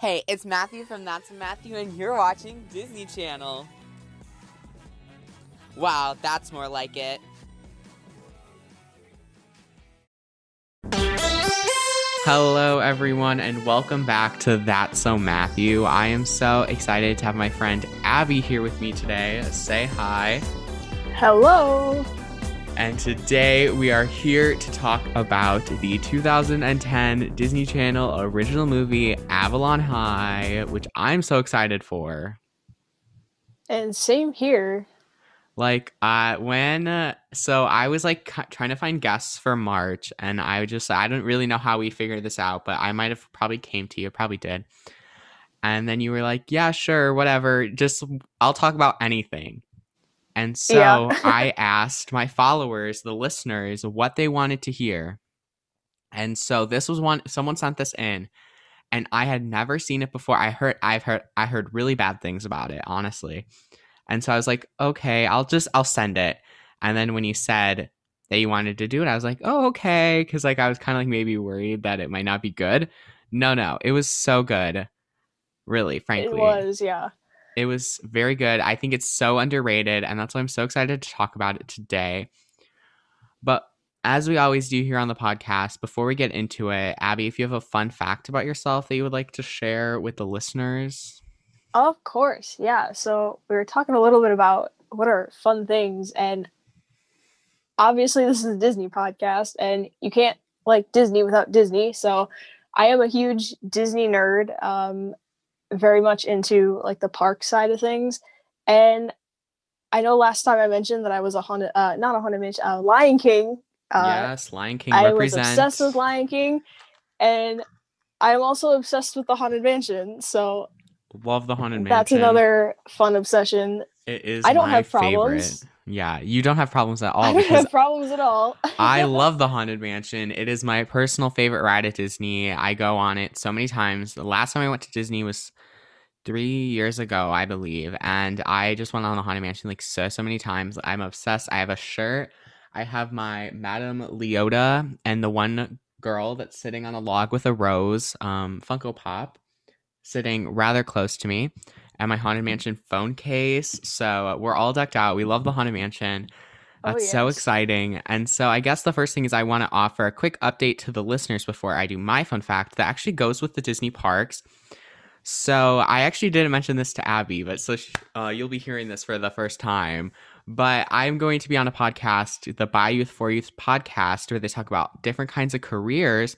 Hey, it's Matthew from That's Matthew, and you're watching Disney Channel. Wow, that's more like it. Hello, everyone, and welcome back to That's So Matthew. I am so excited to have my friend Abby here with me today. Say hi. Hello. And today we are here to talk about the 2010 Disney Channel original movie Avalon High, which I'm so excited for. And same here. Like, uh, when, uh, so I was like c- trying to find guests for March, and I just, I don't really know how we figured this out, but I might have probably came to you, probably did. And then you were like, yeah, sure, whatever. Just, I'll talk about anything. And so Yeah. I asked my followers, the listeners, what they wanted to hear. And so this was one someone sent this in and I had never seen it before. I heard I've heard I heard really bad things about it, honestly. And so I was like, "Okay, I'll just I'll send it." And then when you said that you wanted to do it, I was like, "Oh, okay," cuz like I was kind of like maybe worried that it might not be good. No, no, it was so good. Really, frankly. It was, yeah. It was very good. I think it's so underrated, and that's why I'm so excited to talk about it today. But as we always do here on the podcast, before we get into it, Abby, if you have a fun fact about yourself that you would like to share with the listeners, Of course, yeah. So we were talking a little bit about what are fun things, and obviously this is a Disney podcast, and you can't like Disney without Disney. So I am a huge Disney nerd, um, very much into like the park side of things, and I know last time I mentioned that I was a haunted, uh, not a haunted mansion, uh, Lion King. Uh, yes, Lion King I was obsessed with Lion King, and I'm also obsessed with the Haunted Mansion. So Love the Haunted Mansion. that's another fun obsession. It is. I don't have problems. Favorite. Yeah, you don't have problems at I all don't have problems at all. I love the Haunted Mansion. It is my personal favorite ride at Disney. I go on it so many times. The last time I went to Disney was three years ago, I believe, and I just went on the Haunted Mansion like so so many times. I'm obsessed. I have a shirt. I have my Madame Leota and the one girl that's sitting on a log with a rose, um, Funko Pop, sitting rather close to me, and my Haunted Mansion phone case. So uh, we're all decked out. We love the Haunted Mansion. Oh, That's so exciting. And so I guess the first thing is I want to offer a quick update to the listeners before I do my fun fact that actually goes with the Disney parks. So I actually didn't mention this to Abby, but so sh- uh, you'll be hearing this for the first time. But I'm going to be on a podcast, the By Youth for Youth podcast, where they talk about different kinds of careers.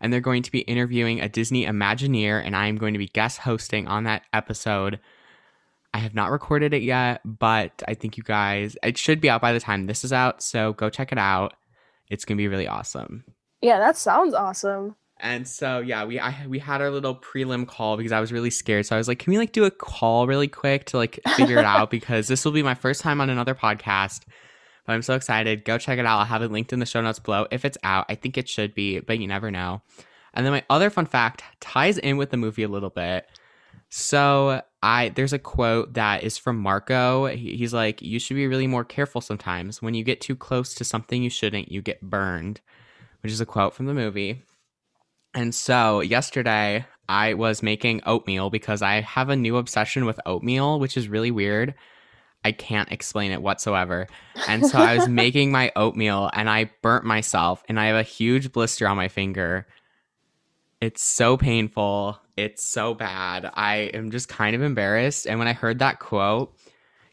And they're going to be interviewing a Disney Imagineer, and I'm going to be guest hosting on that episode. I have not recorded it yet, but I think you guys, it should be out by the time this is out. So go check it out. It's going to be really awesome. yeah, that sounds awesome. And so yeah, we I, we had our little prelim call because I was really scared. So I was like, can we like do a call really quick to like figure it out because this will be my first time on another podcast. But I'm so excited. Go check it out. I'll have it linked in the show notes below if it's out. I think it should be, but you never know. And then my other fun fact ties in with the movie a little bit. So I there's a quote that is from Marco. He's like, "You should be really more careful sometimes. When you get too close to something you shouldn't, you get burned." Which is a quote from the movie. And so yesterday I was making oatmeal because I have a new obsession with oatmeal, which is really weird. I can't explain it whatsoever. And so I was making my oatmeal and I burnt myself and I have a huge blister on my finger. It's so painful. It's so bad. I am just kind of embarrassed. And when I heard that quote,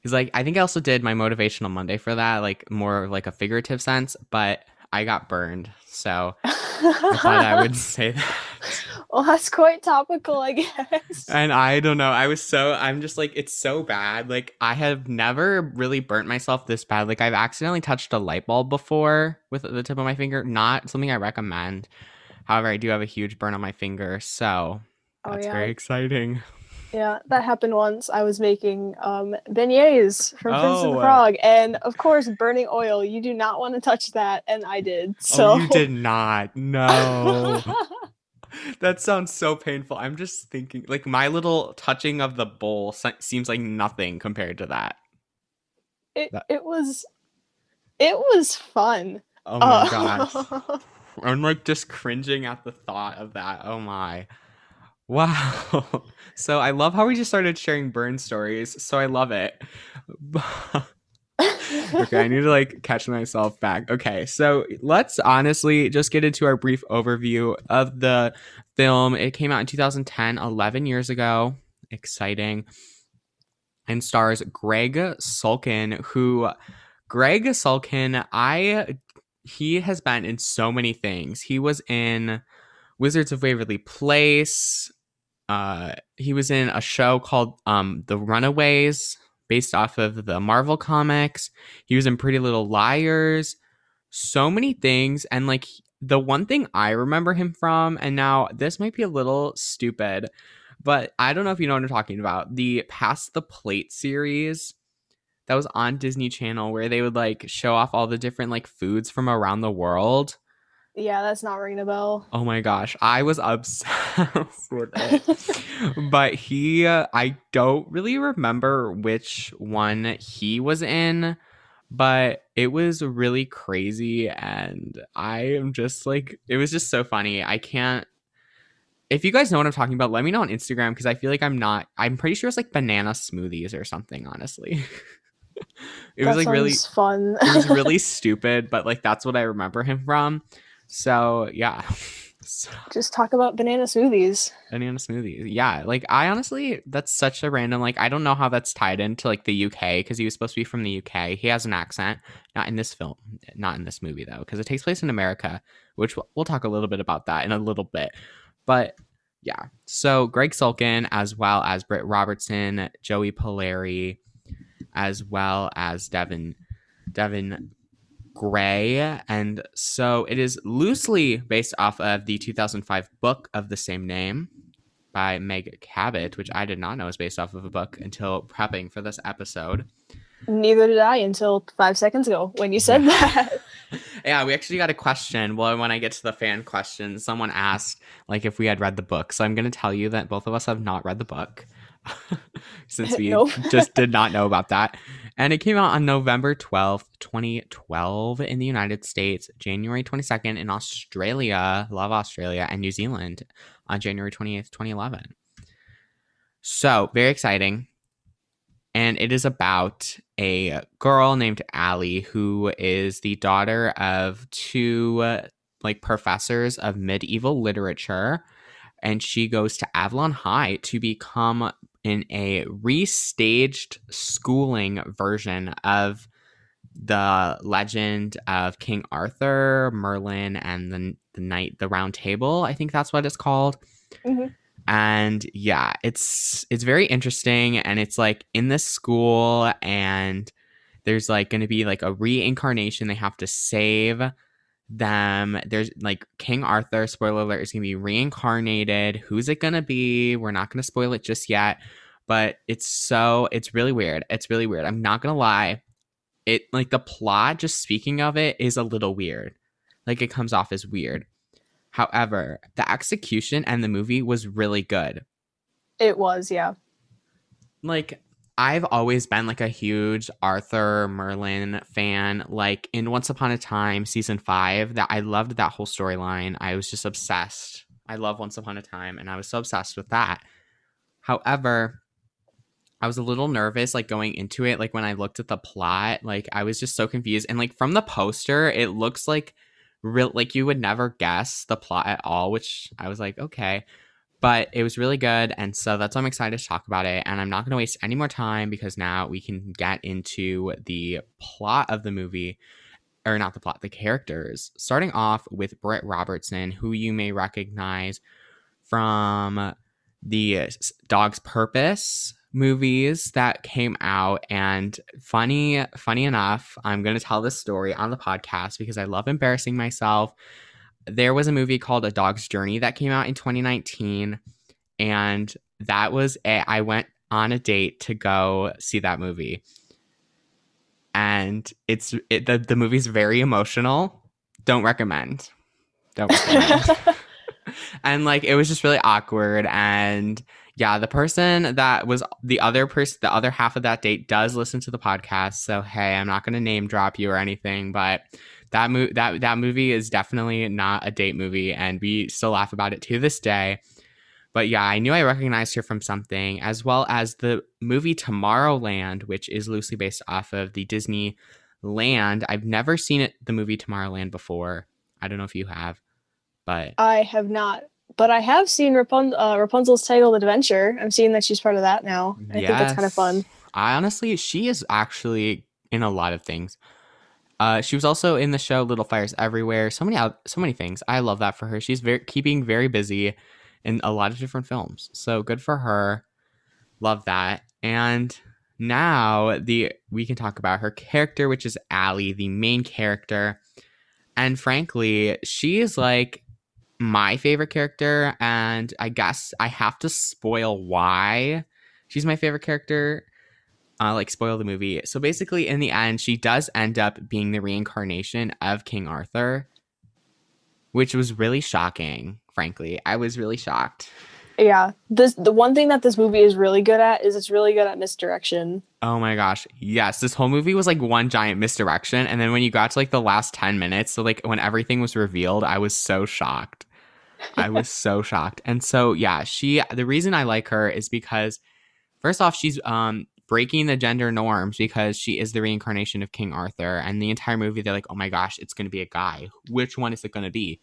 he's like, I think I also did my motivational Monday for that, like more like a figurative sense, but I got burned. So I thought I would say that. Well, that's quite topical, I guess. And I don't know. I was so, I'm just like, it's so bad. Like, I have never really burnt myself this bad. Like, I've accidentally touched a light bulb before with the tip of my finger. Not something I recommend. However, I do have a huge burn on my finger. So oh yeah, very exciting. yeah, that happened once. I was making um, beignets from Princess and Oh. the Frog, and of course, burning oil. You do not want to touch that, and I did. So Oh, you did not. No. that sounds so painful. I'm just thinking, like, my little touching of the bowl seems like nothing compared to that. it, That- it was, it was fun. Oh my Uh, gosh. I'm like just cringing at the thought of that. Oh my. Wow. So I love how we just started sharing burn stories. So I love it. okay, I need to like catch myself back. Okay, so let's honestly just get into our brief overview of the film. It came out in 2010, 11 years ago. Exciting. And stars Gregg Sulkin, who Gregg Sulkin, I he has been in so many things. He was in Wizards of Waverly Place. Uh, he was in a show called um, The Runaways based off of the Marvel comics. He was in Pretty Little Liars. So many things. And like the one thing I remember him from, and now this might be a little stupid, but I don't know if you know what I'm talking about. The Pass the Plate series that was on Disney Channel where they would like show off all the different like foods from around the world. Yeah, that's not ringing a bell. Oh my gosh, I was obsessed with it. but he, uh, I don't really remember which one he was in, but it was really crazy. And I am just like, it was just so funny. I can't. If you guys know what I'm talking about, let me know on Instagram because I feel like I'm not. I'm pretty sure it's like banana smoothies or something, honestly. it that was like really fun. it was really stupid, but like that's what I remember him from. So yeah. So, Just talk about banana smoothies. banana smoothies. Yeah. Like I honestly that's such a random like I don't know how that's tied into like the UK because he was supposed to be from the UK. He has an accent. Not in this film. Not in this movie though, because it takes place in America, which we'll, we'll talk a little bit about that in a little bit. But yeah. So Gregg Sulkin as well as Britt Robertson, Joey Pollari, as well as Devon Devon Graye. And so it is loosely based off of the 2005 book of the same name by Meg Cabot, which I did not know was based off of a book until prepping for this episode. Neither did I until five seconds ago when you said that. yeah, we actually got a question. Well, when I get to the fan questions, someone asked like if we had read the book. So I'm going to tell you that both of us have not read the book. since we Nope. just did not know about that. And it came out on November 12th, 2012 in the United States, January 22nd in Australia, love Australia, and New Zealand on January 28th, 2011. So, very exciting. And it is about a girl named Allie who is the daughter of two uh, like professors of medieval literature and she goes to Avalon High to become in a restaged schooling version of the legend of King Arthur, Merlin, and the the Knight, the Round Table. I think that's what it's called. Mhm. And yeah, it's it's very interesting, and it's like in this school, and there's like going to be like a reincarnation. They have to save them. There's like King Arthur, spoiler alert, is going to be reincarnated. Who's it going to be? We're not going to spoil it just yet, but it's so, it's really weird. It's really weird. I'm not going to lie. It like the plot, just speaking of it, is a little weird. Like it comes off as weird. However, the execution and the movie was really good. It was, yeah. like I've always been like a huge Arthur Merlin fan. Like in Once Upon a Time season 5, that I loved that whole storyline. I was just obsessed. I love Once Upon a Time and I was so obsessed with that. However, I was a little nervous like going into it like when I looked at the plot, like I was just so confused and like from the poster, it looks like real like you would never guess the plot at all, which I was like, okay but it was really good and so that's why i'm excited to talk about it and i'm not going to waste any more time because now we can get into the plot of the movie or not the plot the characters. Starting off with britt robertson who you may recognize from the uh, dog's purpose movies that came out and funny funny enough i'm going to tell this story on the podcast because i love embarrassing myself there was a movie called A Dog's Journey that came out in 2019, and that was a, I went on a date to go see that movie, and it's it, the the movie's very emotional. Don't recommend. Don't recommend. and like it was just really awkward and yeah the person that was the other person the other half of that date does listen to the podcast so hey i'm not going to name drop you or anything but that mo- that that movie is definitely not a date movie and we still laugh about it to this day But yeah, I knew I recognized her from something, as well as the movie Tomorrowland, which is loosely based off of the Disney Land. I've never seen it, the movie Tomorrowland before. I don't know if you have, but I have not, but I have seen Rapun- uh, Rapunzel's Tangled Adventure. I'm seeing that she's part of that now. I think that's kind of fun. I honestly, she is actually in a lot of things. Uh, she was also in the show Little Fires Everywhere. So many, so many things. I love that for her. She's very keeping very busy in a lot of different films. So good for her. Love that. And now the we can talk about her character, which is Allie, the main character. And frankly, she is like my favorite character, and I guess I have to spoil why she's my favorite character uh, like spoil the movie. So basically, in the end, she does end up being the reincarnation of King Arthur, which was really shocking. Frankly, I was really shocked. Yeah, this the one thing that this movie is really good at is it's really good at misdirection. Oh my gosh, yes! This whole movie was like one giant misdirection, and then when you got to like the last ten minutes, so like when everything was revealed, I was so shocked. I was so shocked, and so yeah, she. The reason I like her is because, first off, she's um breaking the gender norms because she is the reincarnation of King Arthur. And the entire movie, they're like, oh my gosh, it's going to be a guy. Which one is it going to be?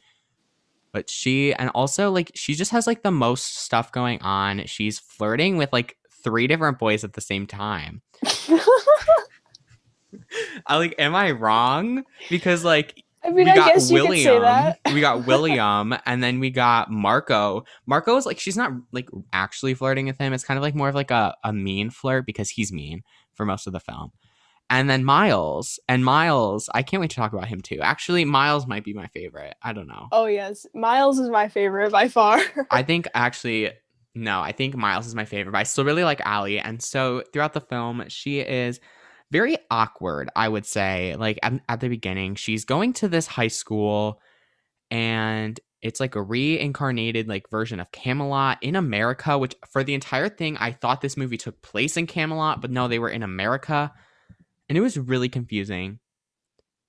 But she, and also, like, she just has like the most stuff going on. She's flirting with like three different boys at the same time. I like, am I wrong? Because like I mean, we I got guess you could say that. we got William, and then we got Marco. Marco is like she's not like actually flirting with him. It's kind of like more of like a, a mean flirt because he's mean for most of the film. And then Miles, and Miles, I can't wait to talk about him too. Actually, Miles might be my favorite. I don't know. Oh yes, Miles is my favorite by far. I think actually, no, I think Miles is my favorite, but I still really like Allie. And so throughout the film, she is very awkward, I would say. Like at, at the beginning, she's going to this high school and it's like a reincarnated like version of Camelot in America, which for the entire thing, I thought this movie took place in Camelot, but no, they were in America. And it was really confusing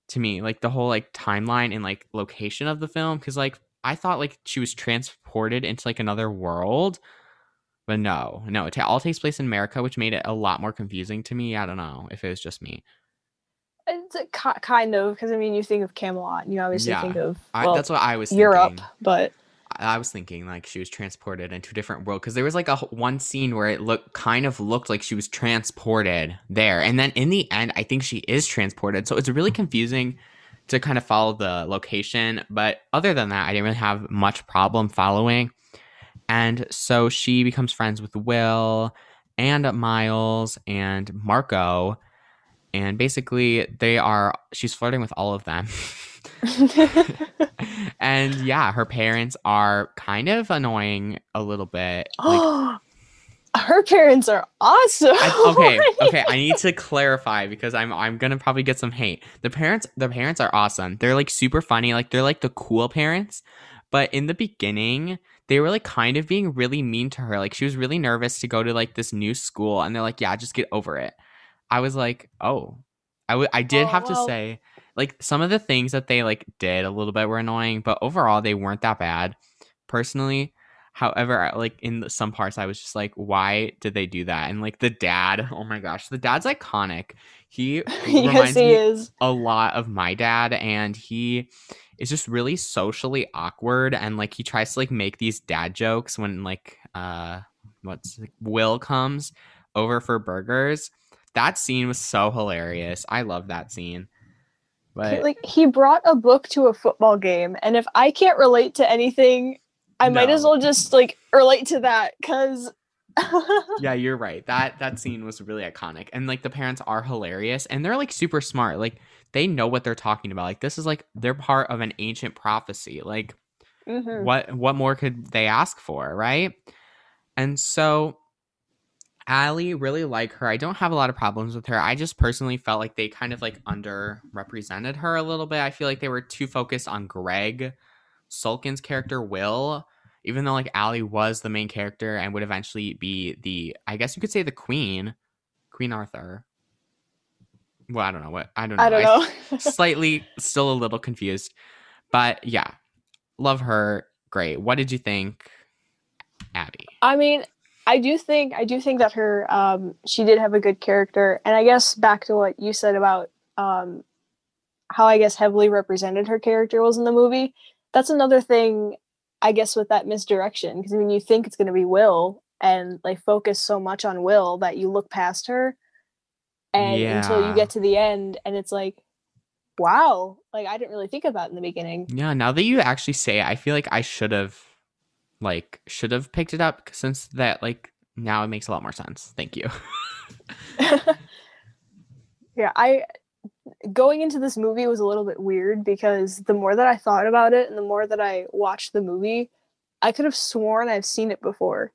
to me, like the whole like timeline and like location of the film. Cause like I thought like she was transported into like another world. But no, no, it ta- all takes place in America, which made it a lot more confusing to me. I don't know if it was just me. it's a, ki- kind of because I mean, you think of Camelot, and you obviously Yeah, think of I, well, that's what I was Europe, thinking. but I I was thinking like she was transported into a different world because there was like a one scene where it looked kind of looked like she was transported there, and then in the end, I think she is transported. So it's really confusing to kind of follow the location. But other than that, I didn't really have much problem following. And so she becomes friends with Will and Miles and Marco. And basically, they are, she's flirting with all of them. and yeah, her parents are kind of annoying a little bit. Like, her parents are awesome. I, okay, okay, I need to clarify because I'm I'm gonna probably get some hate. The parents, the parents are awesome. They're like super funny. Like they're like the cool parents. But in the beginning, they were like kind of being really mean to her. Like she was really nervous to go to like this new school, and they're like, "Yeah, just get over it." I was like, "Oh." I w- I did Oh, have to say, like some of the things that they like did a little bit were annoying, but overall they weren't that bad. Personally, However, like in the- some parts, I was just like, why did they do that? And like the dad, oh my gosh, the dad's iconic. He yes, reminds he me is. a lot of my dad, and he is just really socially awkward. And like he tries to like make these dad jokes when like uh what's Will comes over for burgers. That scene was so hilarious. I love that scene. But like he brought a book to a football game, and if I can't relate to anything, I might as well just like relate to that because. yeah, you're right. That that scene was really iconic. And like the parents are hilarious and they're like super smart. Like they know what they're talking about. Like this is like they're part of an ancient prophecy. Like Mhm. what what more could they ask for, right? And so Allie really like her. I don't have a lot of problems with her. I just personally felt like they kind of like underrepresented her a little bit. I feel like they were too focused on Gregg Sulkin's character Will, even though like Allie was the main character and would eventually be the I guess you could say the queen, Queen Arthur. Well, I don't know what I don't know. I don't know. slightly still a little confused. But yeah, love her. Great. What did you think? Abby. I mean, I do think I do think that her um she did have a good character, and I guess back to what you said about um how I guess heavily represented her character was in the movie. That's another thing, I guess, with that misdirection because when you think it's going to be Will and like focus so much on Will that you look past her, and until you get to the end, and it's like, wow, like I didn't really think about in the beginning. Yeah, now that you actually say it, I feel like I should have like should have picked it up since that like now it makes a lot more sense. Thank you. yeah, I going into this movie was a little bit weird because the more that I thought about it and the more that I watched the movie, I could have sworn I've seen it before.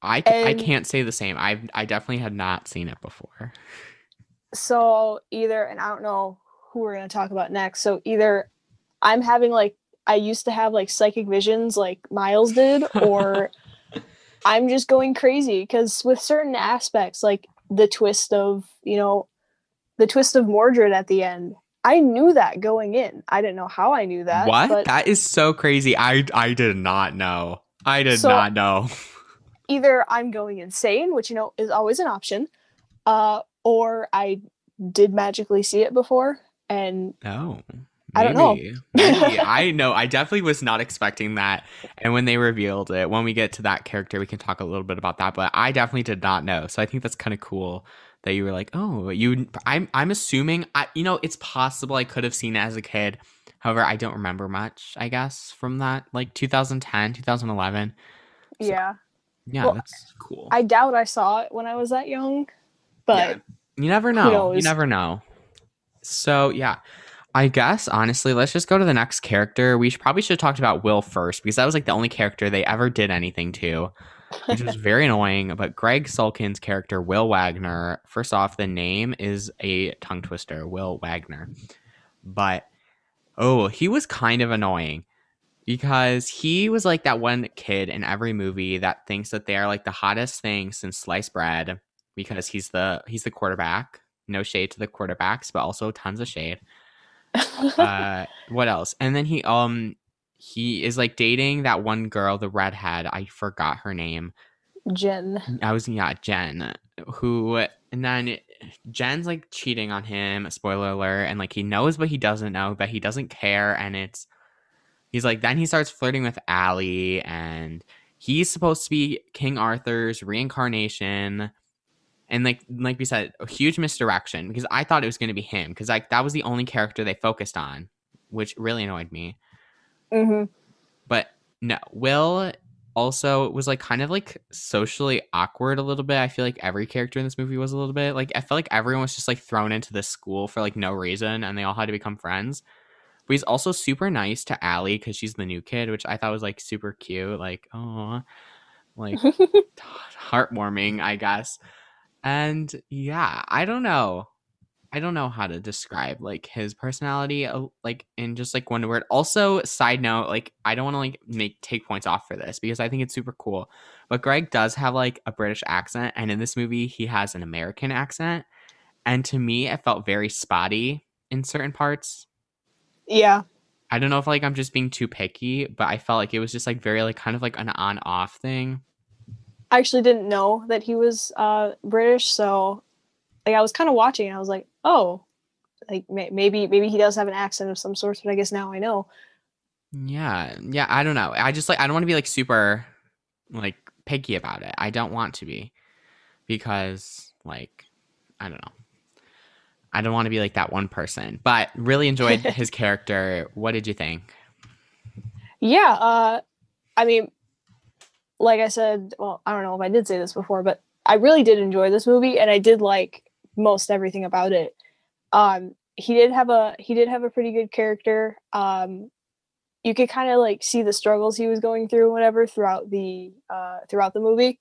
I, ca- I can't say the same. I I definitely had not seen it before. So either, and I don't know who we're gonna talk about next. So either I'm having like I used to have like psychic visions like Miles did, or I'm just going crazy because with certain aspects, like the twist of you know, the twist of Mordred at the end, I knew that going in. I didn't know how I knew that. what? But that is so crazy. I I did not know. I did So- not know. either I'm going insane, which you know is always an option, uh, or I did magically see it before and Oh. I don't know. maybe. Maybe. I know. I definitely was not expecting that. And when they revealed it, when we get to that character, we can talk a little bit about that. But I definitely did not know. So I think that's kind of cool that you were like, oh, you. I'm. I'm assuming. I. You know, it's possible I could have seen it as a kid. However, I don't remember much. I guess from that, like 2010, 2011. So- yeah. Yeah, Well, that's cool. I doubt I saw it when I was that young, but Yeah. You never know. You never know. So yeah, I guess honestly, let's just go to the next character. We should, probably should have talked about Will first because that was like the only character they ever did anything to, which was very annoying. But Gregg Sulkin's character, Will Wagner. First off, the name is a tongue twister, Will Wagner. But oh, he was kind of annoying because he was like that one kid in every movie that thinks that they are like the hottest thing since sliced bread because he's the he's the quarterback. No shade to the quarterbacks, but also tons of shade. Uh, what else? And then he um he is like dating that one girl, the redhead. I forgot her name. Jen. I was yeah, Jen, who and then Jen's like cheating on him. Spoiler alert! And like he knows, but he doesn't know, but he doesn't care. And it's he's like then he starts flirting with Allie, and he's supposed to be King Arthur's reincarnation. And like like we said, a huge misdirection because I thought it was going to be him because like that was the only character they focused on, which really annoyed me hmm but no will also was like kind of like socially awkward a little bit. I feel like every character in this movie was a little bit like i felt like everyone was just like thrown into this school for like no reason and they all had to become friends. But he's also super nice to Allie because she's the new kid which i thought was like super cute like oh like heartwarming i guess. And yeah i don't know i don't know how to describe like his personality uh, like in just like one word. Also side note like i don't want to like make take points off for this because i think it's super cool but gregg does have like a british accent and in this movie he has an american accent and to me it felt very spotty in certain parts. Yeah. i don't know if like i'm just being too picky but i felt like it was just like very like kind of like an on off thing. I actually didn't know that he was uh British, so like I was kind of watching and I was like, oh, like maybe maybe he does have an accent of some sort, but I guess now I know. Yeah, yeah, I don't know. I just like I don't want to be like super like picky about it. I don't want to be because like I don't know. I don't want to be like that one person. But really enjoyed his character. What did you think? Yeah, uh I mean like I said, well, I don't know if I did say this before, but I really did enjoy this movie and I did like most everything about it. Um he did have a he did have a pretty good character. Um you could kind of like see the struggles he was going through whatever throughout the uh throughout the movie.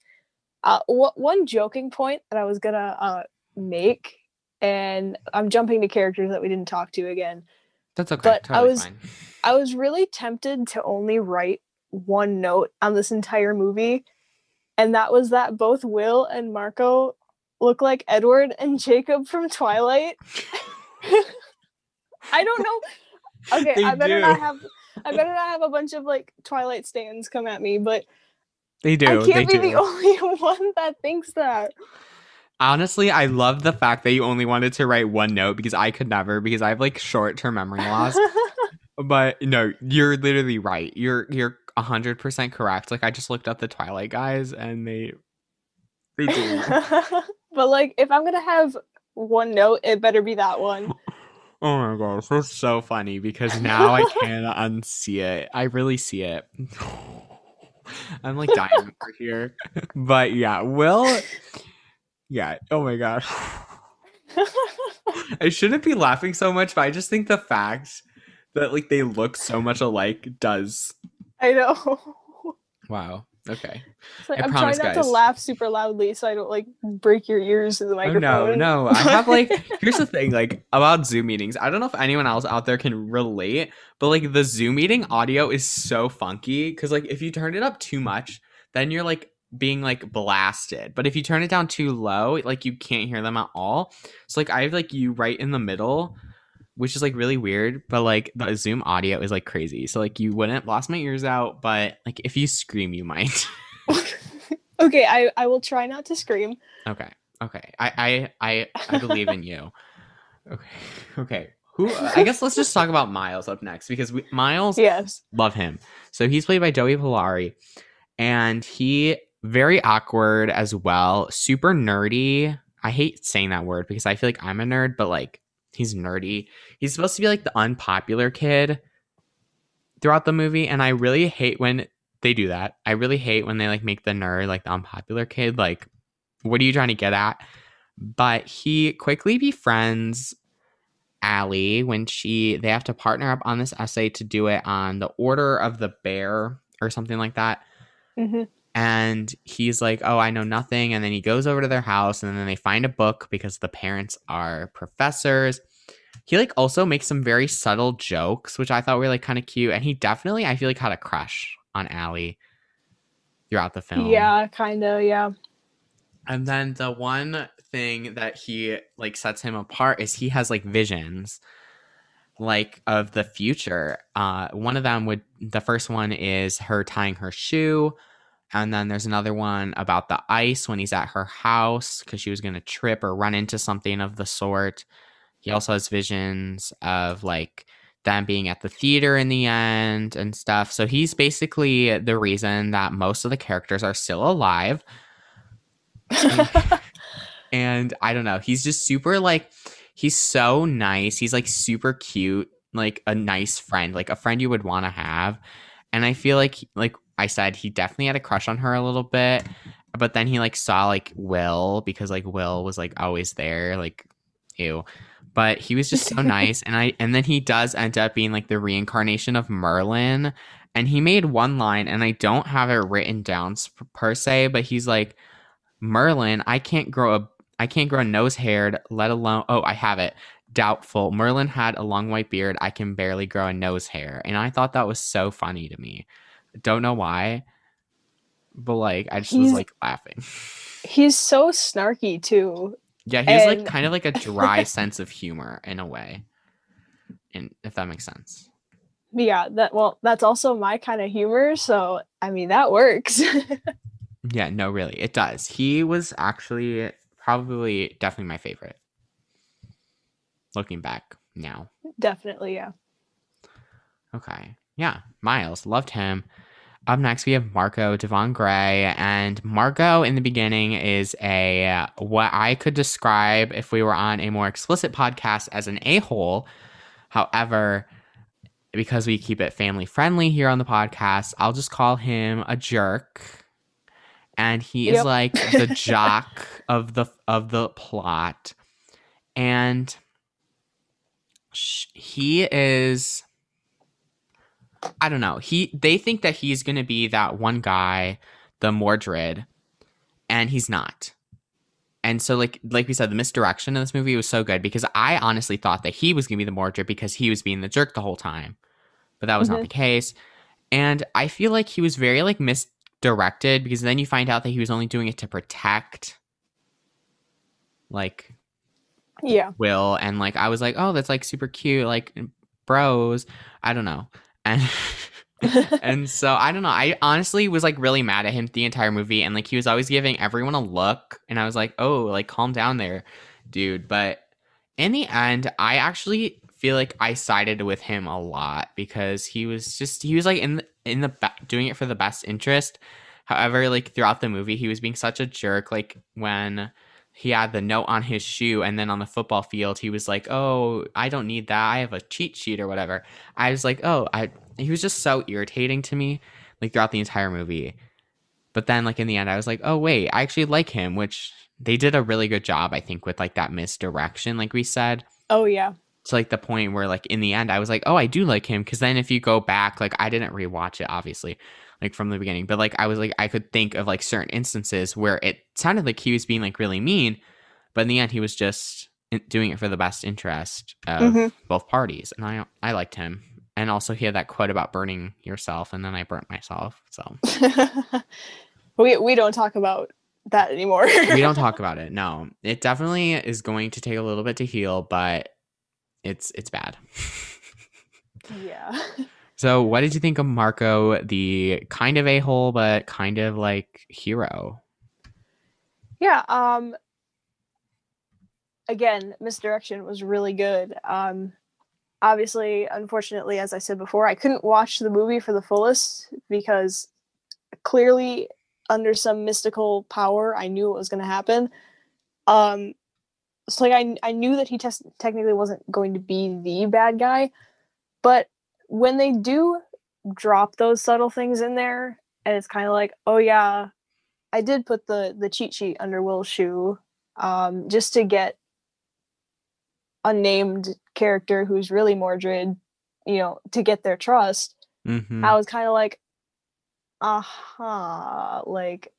Uh wh- one joking point that I was going to uh make and I'm jumping to characters that we didn't talk to again. That's okay. But I was- fine. I was really tempted to only write one note on this entire movie, and that was that both Will and Marco look like Edward and Jacob from Twilight. I don't know. Okay, They I better not have I better not have a bunch of like Twilight stands come at me, but They do. I can't they be do. the only one that thinks that. Honestly, I love the fact that you only wanted to write one note because I could never because I have like short term memory loss. but no, you're literally right. You're you're hundred percent correct. Like I just looked up the Twilight guys and they they do. But like, if I'm gonna have one note, it better be that one. Oh my gosh, that's so funny because now I can't unsee it. I really see it. I'm like dying over here. But yeah, Will. Yeah. Oh my gosh. I shouldn't be laughing so much, but I just think the fact that like they look so much alike does. I know. Wow. Okay. Like, I I'm promise, trying not guys. to laugh super loudly so I don't like break your ears in the Oh, microphone. no, no. I have like here's the thing, like about Zoom meetings. I don't know if anyone else out there can relate, but like the Zoom meeting audio is so funky because like if you turn it up too much, then you're like being like blasted. But if you turn it down too low, like you can't hear them at all. So like I have like you right in the middle, which is like really weird. But like the Zoom audio is like crazy. So like you wouldn't blast my ears out, but like if you scream, you might. okay, I, I will try not to scream. Okay. Okay. I I I, I believe in you. Okay. Okay. Who I guess let's just talk about Miles up next because we, Miles Yes. love him. So he's played by Joey Pollari and he very awkward as well, super nerdy. I hate saying that word because I feel like I'm a nerd, but like he's nerdy. He's supposed to be like the unpopular kid throughout the movie and I really hate when they do that. I really hate when they like make the nerd like the unpopular kid like what are you trying to get at? But he quickly befriends Allie when she they have to partner up on this essay to do it on the order of the bear or something like that. hmm And he's like, "Oh, I know nothing." And then he goes over to their house and then they find a book because the parents are professors. He like also makes some very subtle jokes, which I thought were like kind of cute. And he definitely, I feel like, had a crush on Allie throughout the film. Yeah, kind of. Yeah. And then the one thing that he like sets him apart is he has like visions like of the future. Uh one of them would the first one is her tying her shoe and then there's another one about the ice when he's at her house cuz she was going to trip or run into something of the sort. He also has visions of like them being at the theater in the end and stuff. So he's basically the reason that most of the characters are still alive and I don't know, he's just super like he's so nice. He's like super cute, like a nice friend, like a friend you would want to have. And I feel like like I said he definitely had a crush on her a little bit, but then he like saw like Will because like Will was like always there, like ew. But he was just so nice and I and then he does end up being like the reincarnation of Merlin and he made one line and I don't have it written down per se, but he's like Merlin, I can't grow a I can't grow a nose haired, let alone oh, I have it. Doubtful. Merlin had a long white beard. I can barely grow a nose hair. And I thought that was so funny to me. Don't know why. But like I just was like laughing. He's so snarky too. Yeah, he's like And- kind of like a dry sense of humor in a way. And if that makes sense. Yeah, that well, that's also my kind of humor, so I mean that works. Yeah, no, really, it does. He was actually probably definitely my favorite. Looking back now. Definitely, yeah. Okay. Yeah. Miles. Loved him. Up next, we have Marco Devon Graye. And Marco in the beginning is a uh, what I could describe if we were on a more explicit podcast as an a hole. However, because we keep it family friendly here on the podcast, I'll just call him a jerk. And he is like the jock of the of the plot. And sh- he is I don't know. He they think that he's going to be that one guy, the Mordred, and he's not. And so like like we said the misdirection in this movie was so good because I honestly thought that he was going to be the Mordred because he was being the jerk the whole time. But that was not Mhm. the case. And I feel like he was very like misdirected because then you find out that he was only doing it to protect like Yeah. Will and like I was like, oh, that's like super cute, like bros. I don't know. And and so I don't know. I honestly was like really mad at him the entire movie, and like he was always giving everyone a look, and I was like, oh, like calm down there, dude. But in the end, I actually feel like I sided with him a lot because he was just he was like in the, in the doing it for the best interest. However, like throughout the movie, he was being such a jerk. Like when he had the note on his shoe, and then on the football field, he was like, "Oh, I don't need that. I have a cheat sheet or whatever." I was like, "Oh, I." He was just so irritating to me, like throughout the entire movie. But then, like in the end, I was like, "Oh wait, I actually like him," which they did a really good job, I think, with like that misdirection, like we said Oh yeah. to like the point where like in the end I was like, oh, I do like him because then if you go back, like I didn't rewatch it obviously, like from the beginning, but like I was like I could think of like certain instances where it sounded like he was being like really mean, but in the end he was just doing it for the best interest of Mhm. both parties, and I I liked him. And also he had that quote about burning yourself, and then I burnt myself. So we we don't talk about that anymore. we don't talk about it. No, it definitely is going to take a little bit to heal, but it's it's bad. yeah. So, what did you think of Marco, the kind of a hole, but kind of like hero? Yeah, um again, misdirection was really good. Um obviously, unfortunately, as I said before, I couldn't watch the movie for the fullest because clearly under some mystical power, I knew what was going to happen. Um so like I I knew that he tes- technically wasn't going to be the bad guy, but when they do drop those subtle things in there and it's kind of like, "Oh yeah, I did put the the cheat sheet under Will's shoe, um, just to get a named character who's really Mordred, you know, to get their trust. Mm-hmm. I was kind of like, uh-huh, like,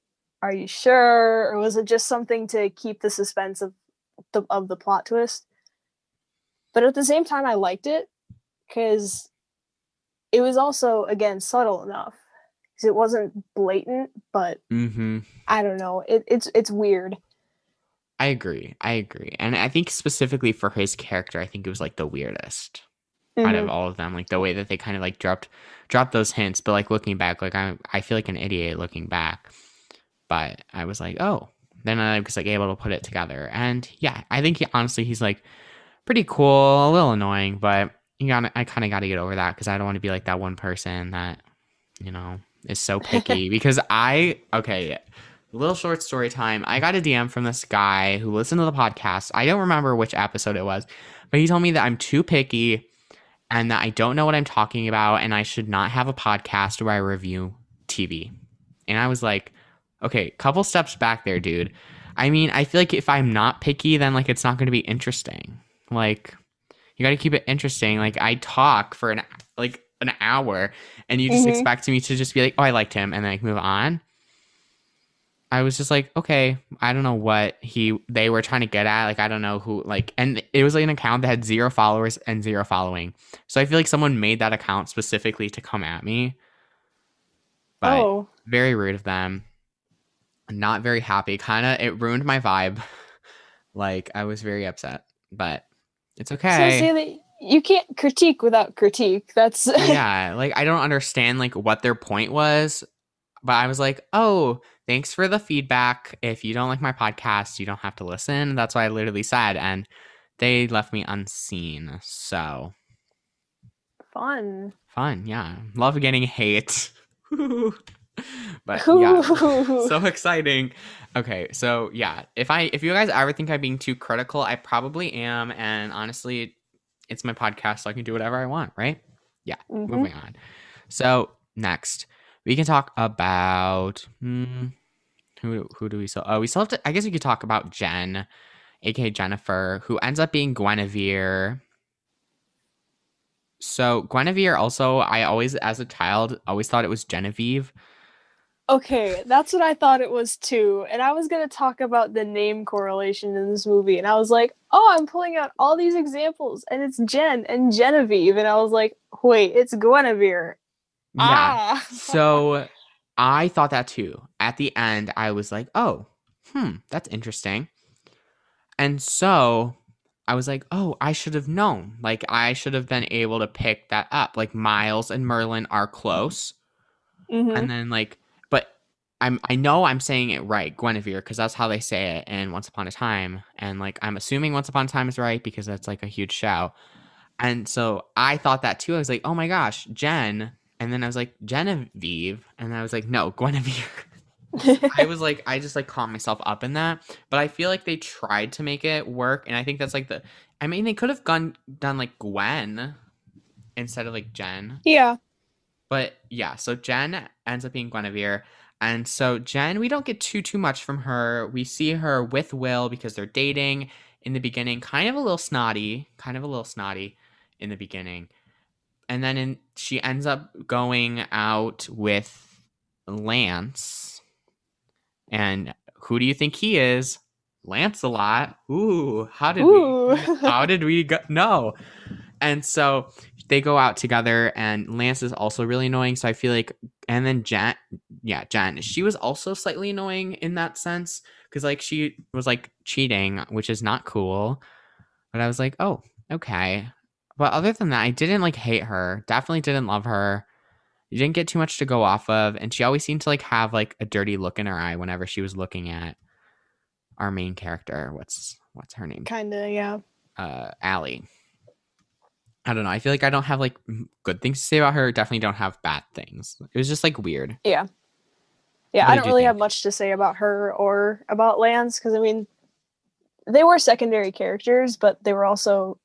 are you sure, or was it just something to keep the suspense of the of the plot twist? But at the same time, I liked it because it was also again subtle enough because it wasn't blatant, but Mm-hmm. I don't know. It, it's it's weird. I agree. I agree. And I think specifically for his character, I think it was like the weirdest out of Mhm. all of them. Like the way that they kind of like dropped dropped those hints. But like looking back, like I I feel like an idiot looking back. But I was like, oh. Then I was like able to put it together. And yeah, I think he honestly he's like pretty cool, a little annoying, but you got I kind of got to get over that because I don't want to be like that one person that you know is so picky. because I okay, little short story time. I got a DM from this guy who listened to the podcast. I don't remember which episode it was, but he told me that I'm too picky and that I don't know what I'm talking about and I should not have a podcast where I review TV. And I was like, okay, couple steps back there, dude. I mean, I feel like if I'm not picky, then like it's not going to be interesting. Like you got to keep it interesting. Like I talk for an like an hour and you just Mhm. expect me to just be like, "Oh, I liked him," and then like move on. I was just like, okay, I don't know what he they were trying to get at. Like, I don't know who like, and it was like an account that had zero followers and zero following. So I feel like someone made that account specifically to come at me. But oh, very rude of them. Not very happy. Kind of, it ruined my vibe. like I was very upset, but it's okay. so say that you can't critique without critique. That's yeah, like I don't understand like what their point was, but I was like, "Oh, thanks for the feedback. If you don't like my podcast, you don't have to listen." That's what I literally said, and they left me unseen. So fun. fun, yeah. Love getting hate. but yeah, so exciting. Okay, so yeah, if I if you guys ever think I'm being too critical, I probably am, and honestly, it's my podcast, so I can do whatever I want, right? Mhm. moving on. So next, we can talk about hmm, who who do we still? Oh, we still have to. I guess we could talk about Jen, aka Jennifer, who ends up being Guinevere. So Guinevere also, I always, as a child, always thought it was Genevieve. Okay, that's what I thought it was too. And I was going to talk about the name correlation in this movie. And I was like, oh, I'm pulling out all these examples. And it's Jen and Genevieve. And I was like, wait, it's Guinevere. Yeah. Ah. So I thought that too. At the end, I was like, oh, hmm, that's interesting. And so I was like, oh, I should have known. Like, I should have been able to pick that up. Like, Miles and Merlin are close. Mhm. And then, like, I'm, I know I'm saying it right, Guinevere, because that's how they say it in Once Upon a Time. And, like, I'm assuming Once Upon a Time is right because that's, like, a huge show. And so I thought that too. I was like, oh my gosh, Jen. And then I was like, Genevieve. And I was like, no, Guinevere. I was like, I just like caught myself up in that, but I feel like they tried to make it work, and I think that's like the. I mean, they could have gone done like Gwen instead of like Jen, yeah. but yeah. So Jen ends up being Guinevere, and so Jen, we don't get too too much from her. We see her with Will because they're dating in the beginning, kind of a little snotty, kind of a little snotty in the beginning, and then in, she ends up going out with Lance. And who do you think he is? Lancelot. Ooh, how did Ooh. we how did we go no? And so they go out together and Lance is also really annoying. So I feel like and then Jen yeah, Jen, she was also slightly annoying in that sense. Cause like she was like cheating, which is not cool. But I was like, oh, okay. But other than that, I didn't like hate her. Definitely didn't love her. You didn't get too much to go off of, and she always seemed to like have like a dirty look in her eye whenever she was looking at our main character. What's what's her name? Kinda, yeah. Uh, Allie. I don't know. I feel like I don't have like good things to say about her. Definitely don't have bad things. It was just like weird. Yeah. What Yeah, I don't really have much to say about her or about Lance because I mean, they were secondary characters, but they were also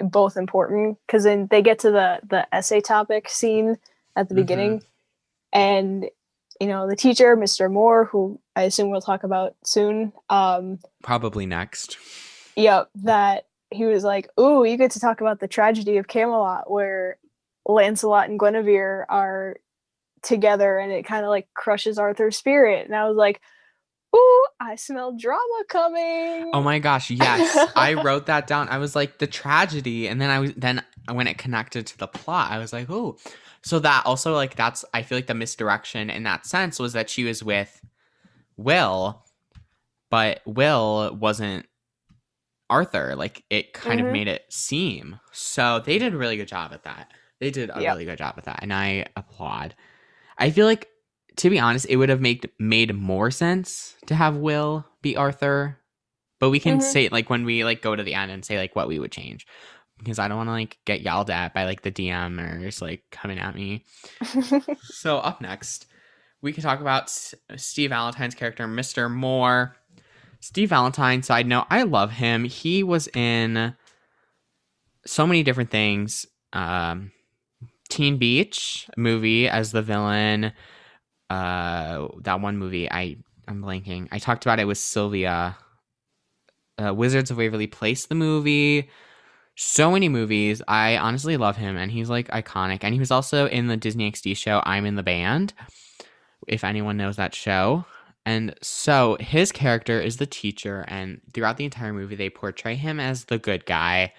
both important because then they get to the the essay topic scene at the Mhm. beginning, and you know the teacher, Mr. Moore, who I assume we'll talk about soon. Um, Probably next. Yep, that he was like, "Ooh, you get to talk about the tragedy of Camelot, where Lancelot and Guinevere are together, and it kind of like crushes Arthur's spirit." And I was like, "Ooh, I smell drama coming." Oh my gosh, yes. I wrote that down. I was like the tragedy and then I was then when it connected to the plot, I was like, "Oh." So that also like that's I feel like the misdirection in that sense was that she was with Will, but Will wasn't Arthur. Like it kind of Mhm. made it seem. So they did a really good job at that. They did a Yep. really good job at that and I applaud. I feel like to be honest, it would have made made more sense to have Will be Arthur, but we can Mhm. say like when we like go to the end and say like what we would change because I don't want to like get yelled at by like the DM or just like coming at me. So up next, we can talk about S- Steve Valentine's character, Mr. Moore. Steve Valentine, side note, I love him. He was in so many different things. Um, Teen Beach movie as the villain. Uh, that one movie I I'm blanking. I talked about it with Sylvia. Uh, Wizards of Waverly Place, the movie. So many movies. I honestly love him, and he's like iconic. And he was also in the Disney XD show I'm in the Band. If anyone knows that show. And so his character is the teacher, and throughout the entire movie, they portray him as the good guy,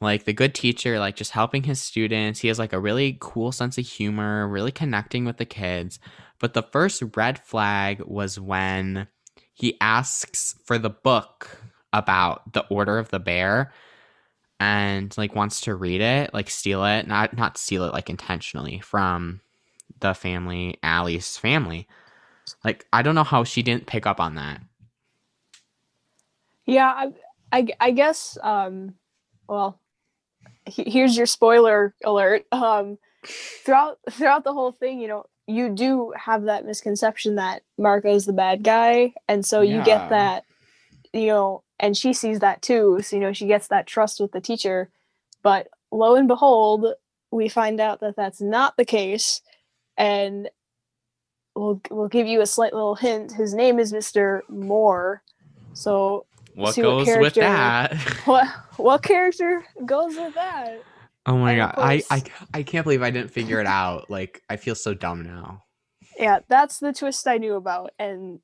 like the good teacher, like just helping his students. He has like a really cool sense of humor, really connecting with the kids. But the first red flag was when he asks for the book about the Order of the Bear and like wants to read it, like steal it, not not steal it like intentionally from the family, Allie's family. Like I don't know how she didn't pick up on that. yeah, I, I, I guess. Um, well, he- here's your spoiler alert. Um, throughout throughout the whole thing, you know, you do have that misconception that Marco's the bad guy, and so you Yeah. get that, you know, and she sees that too. So you know, she gets that trust with the teacher, but lo and behold, we find out that that's not the case, and we'll we'll give you a slight little hint. His name is Mister Moore. So What See what goes with character- that? what what character goes with that? oh my And god, of I, I I can't believe I didn't figure it out. Like I feel so dumb now. Yeah, that's the twist I knew about, and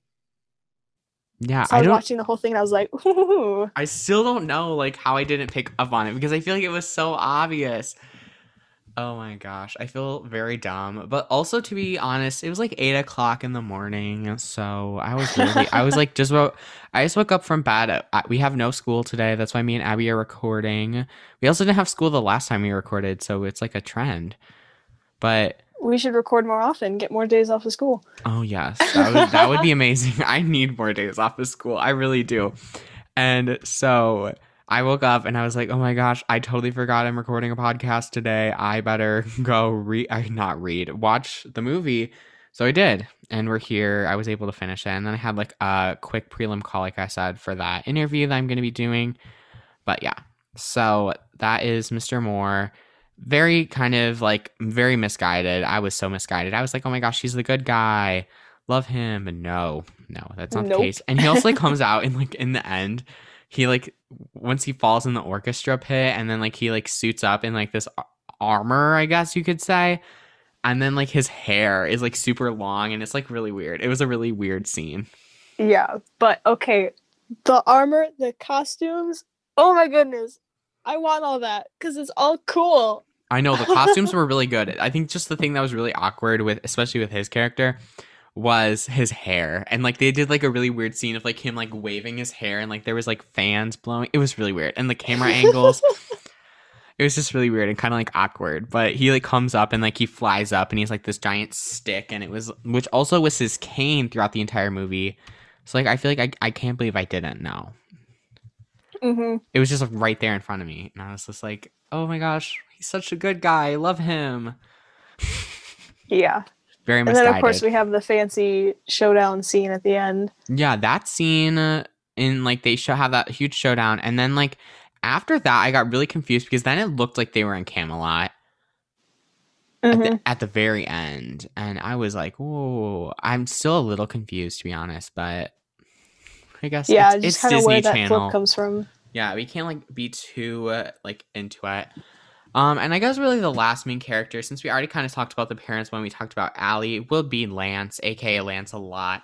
Yeah, so I I was don't. watching the whole thing, and I was like, Ooh. I still don't know like how I didn't pick up on it because I feel like it was so obvious. Oh my gosh, I feel very dumb. But also, to be honest, it was like eight o'clock in the morning, so I was really, I was like, just woke, I just woke up from bed. Uh, We have no school today. That's why me and Abby are recording. We also didn't have school the last time we recorded, so it's like a trend. But We should record more often, get more days off of school. Oh yes, that would, that would be amazing. I need more days off of school. I really do. And so I woke up and I was like, "Oh my gosh, I totally forgot I'm recording a podcast today. I better go read, I not read, watch the movie." So I did, and we're here. I was able to finish it, and then I had like a quick prelim call, like I said, for that interview that I'm going to be doing. But yeah, so that is Mr. Moore very kind of like very misguided. I was so misguided. I was like, oh my gosh, he's the good guy. Love him. And no, no, that's not the case. And he also like comes out and like in the end, he like once he falls in the orchestra pit and then like he like suits up in like this armor, I guess you could say. And then like his hair is like super long and it's like really weird. It was a really weird scene. Yeah, but okay, the armor, the costumes. Oh my goodness, I want all that because it's all cool. I know the costumes were really good. I think just the thing that was really awkward with, especially with his character, was his hair. And like they did like a really weird scene of like him like waving his hair and like there was like fans blowing. It was really weird. And the camera angles, it was just really weird and kind of like awkward. But he like comes up and like he flies up and he's like this giant stick and it was which also was his cane throughout the entire movie. So like I feel like I, I can't believe I didn't know. hmm It was just like, right there in front of me. And I was just like, oh my gosh, he's such a good guy. I love him. Yeah, Very much. and then of course we have the fancy showdown scene at the end. yeah, that scene uh, in like they show have that huge showdown, and then like after that, I got really confused because then it looked like they were in Camelot at, Mhm. the, at the very end, and I was like, "Whoa!" I'm still a little confused to be honest, but I guess Yeah, it's, just it's Disney where that Channel. comes from. Yeah, we can't like be too uh, like into it. Um, and I guess really the last main character, since we already kind of talked about the parents when we talked about Allie, will be Lance, aka Lance a lot,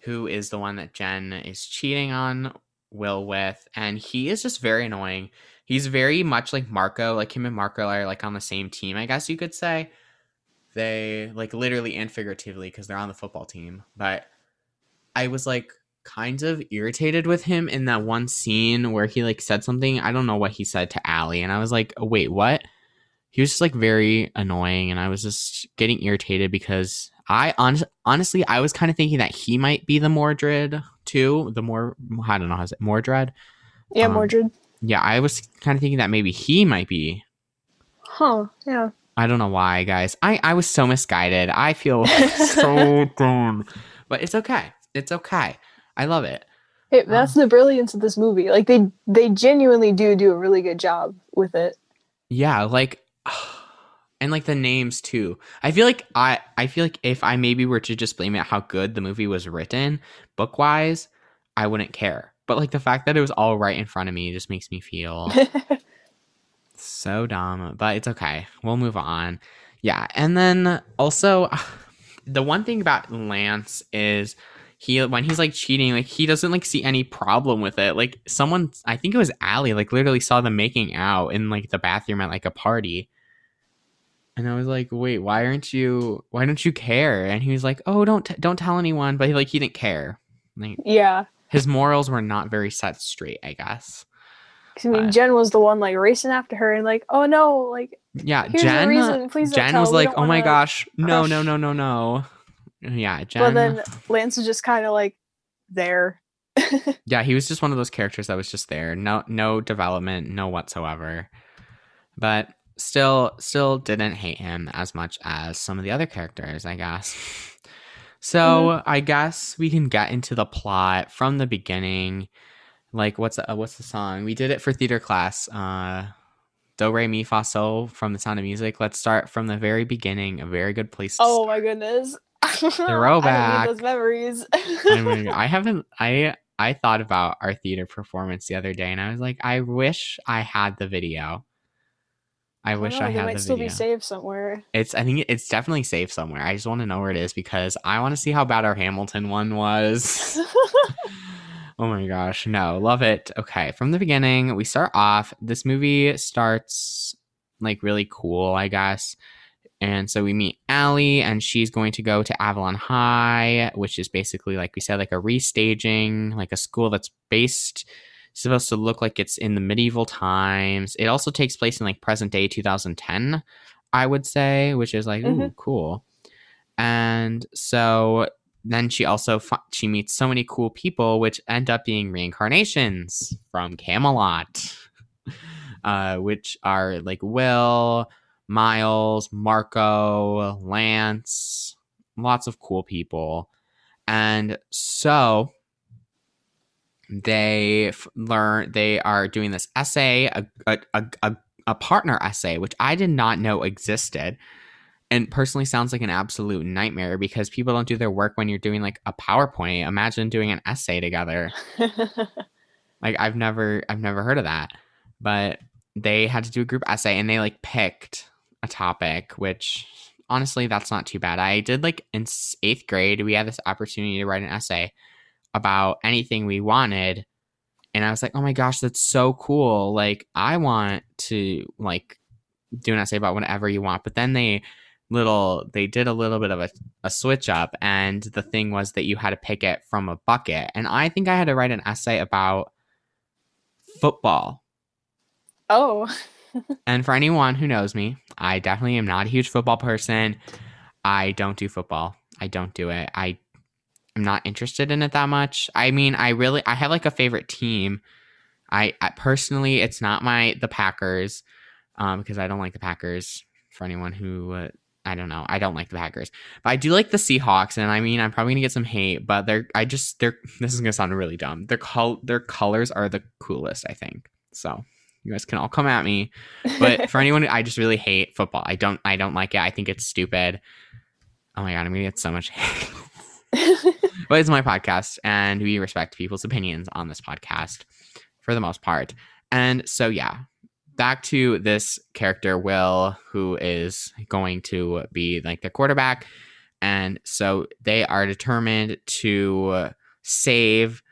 who is the one that Jen is cheating on Will with, and he is just very annoying. He's very much like Marco, like him and Marco are like on the same team, I guess you could say. They like literally and figuratively because they're on the football team. But I was like kind of irritated with him in that one scene where he like said something. I don't know what he said to Allie, and I was like, oh, wait, what? He was just like very annoying, and I was just getting irritated because I hon- honestly I was kind of thinking that he might be the Mordred too. The more I don't know how to say Mordred. Yeah, Um, Mordred. Yeah, I was kind of thinking that maybe he might be. Huh? Yeah. I don't know why, guys. I I was so misguided. I feel so dumb, but it's okay. It's okay. I love it. Hey, um, that's the brilliance of this movie. Like they they genuinely do do a really good job with it. Yeah, like and like the names too. I feel like I I feel like if I maybe were to just blame it how good the movie was written, book wise, I wouldn't care. But like the fact that it was all right in front of me just makes me feel so dumb. But it's okay. We'll move on. Yeah, and then also the one thing about Lance is he when he's like cheating, like he doesn't like see any problem with it. Like someone, I think it was Allie, like literally saw them making out in like the bathroom at like a party. And I was like, "Wait, why aren't you? Why don't you care?" And he was like, "Oh, don't t- don't tell anyone." But he like he didn't care. Like yeah. his morals were not very set straight, I guess. I mean, But- Jen was the one like racing after her and like, oh no, like Yeah, Jen. the reason. Please Jen was like, "Oh my wanna-" gosh, no, no, no, no, no." Yeah, Jen. But then Lance is just kind of like there. yeah, he was just one of those characters that was just there. No, no development, no whatsoever. But still, still didn't hate him as much as some of the other characters, I guess. So I guess we can get into the plot from the beginning. Like, what's the, uh, what's the song? We did it for theater class. Uh, Do re mi fa sol from The Sound of Music. Let's start from the very beginning. A very good place. To Oh my goodness. I throwback. need those memories. I mean, I haven't. I I thought about our theater performance the other day, and I was like, I wish I had the video. I wish know, I had might the still video. be saved somewhere. It's. I think it's definitely safe somewhere. I just want to know where it is because I want to see how bad our Hamilton one was. oh my gosh, no, love it. Okay, from the beginning, we start off. This movie starts like really cool, I guess. And so we meet Allie, and she's going to go to Avalon High, which is basically, like we said, like a restaging, like a school that's based, supposed to look like it's in the medieval times. It also takes place in like present day 2010, I would say, which is like, ooh, Mhm. cool. And so then she also fi- she meets so many cool people, which end up being reincarnations from Camelot, uh, which are like Will, Miles, Marco, Lance, lots of cool people. And so they f- learn they are doing this essay, a, a, a, a, a partner essay, which I did not know existed. And personally sounds like an absolute nightmare because people don't do their work when you're doing like a PowerPoint. Imagine doing an essay together. Like I've never I've never heard of that. But they had to do a group essay and they like picked a topic which honestly that's not too bad. I did like in 8th grade we had this opportunity to write an essay about anything we wanted and I was like, "Oh my gosh, that's so cool. Like I want to like do an essay about whatever you want." But then they little they did a little bit of a, a switch up and the thing was that you had to pick it from a bucket and i think i had to write an essay about football oh, and for anyone who knows me i definitely am not a huge football person i don't do football i don't do it i am not interested in it that much i mean i really i have like a favorite team i, I personally it's not my the packers um because i don't like the packers for anyone who uh, I don't know. I don't like the Packers, but I do like the Seahawks. And I mean, I'm probably gonna get some hate, but they're I just they're this is gonna sound really dumb. Their col their colors are the coolest. I think so. You guys can all come at me, but for anyone, I just really hate football. I don't I don't like it. I think it's stupid. Oh my god, I'm gonna get so much hate. but it's my podcast, and we respect people's opinions on this podcast for the most part. And so yeah, back to this character Will, who is going to be like the quarterback, and so they are determined to save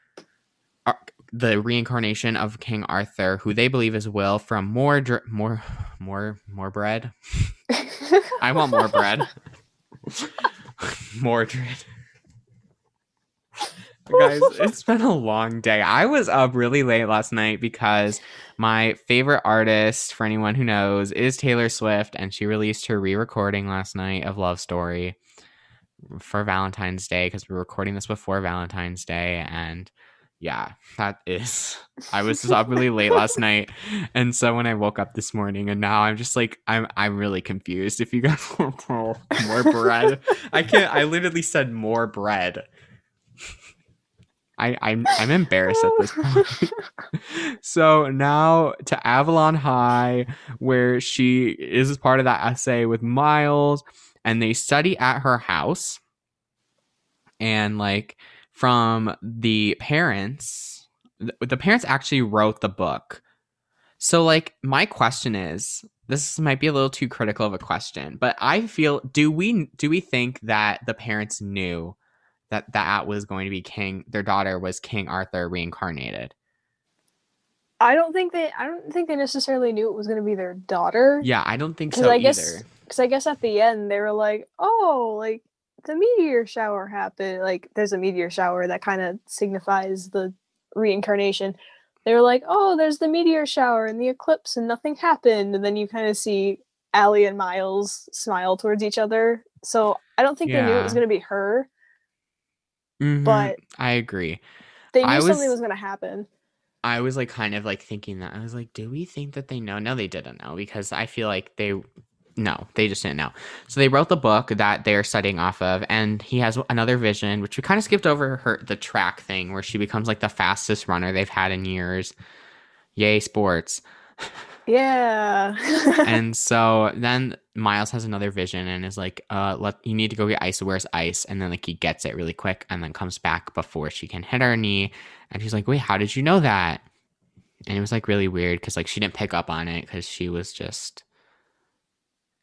the reincarnation of King Arthur, who they believe is Will from more dr- more more more bread. I want more bread. Mordred. Guys, it's been a long day. I was up really late last night because my favorite artist, for anyone who knows, is Taylor Swift, and she released her re recording last night of Love Story for Valentine's Day because we're recording this before Valentine's Day. And yeah, that is. I was just up really late last night, and so when I woke up this morning, and now I'm just like, I'm I'm really confused. If you got want more more bread, I can't. I literally said more bread. I I'm I'm embarrassed at this point. so now to Avalon High, where she is part of that essay with Miles, and they study at her house, and like from the parents the parents actually wrote the book so like my question is this might be a little too critical of a question but i feel do we do we think that the parents knew that that was going to be king their daughter was king arthur reincarnated I don't think they. I don't think they necessarily knew it was going to be their daughter. yeah i don't think so I either guess- Because I guess at the end they were like, "Oh, like the meteor shower happened. Like there's a meteor shower that kind of signifies the reincarnation." They were like, "Oh, there's the meteor shower and the eclipse, and nothing happened." And then you kind of see Allie and Miles smile towards each other. So I don't think they knew it was going to be her. Mhm, but- i agree They knew I something was- was going to happen. I was like kind of like thinking that. I was like, do we think that they know? No, they didn't know because I feel like they no, they just didn't know. So they wrote the book that they're studying off of and he has another vision which we kind of skipped over her the track thing where she becomes like the fastest runner they've had in years. Yay sports. Yeah. and so then Miles has another vision and is like, uh, let you need to go get ice. Where's ice? And then like he gets it really quick and then comes back before she can hit her knee. And she's like, wait, how did you know that? And it was like really weird because like she didn't pick up on it because she was just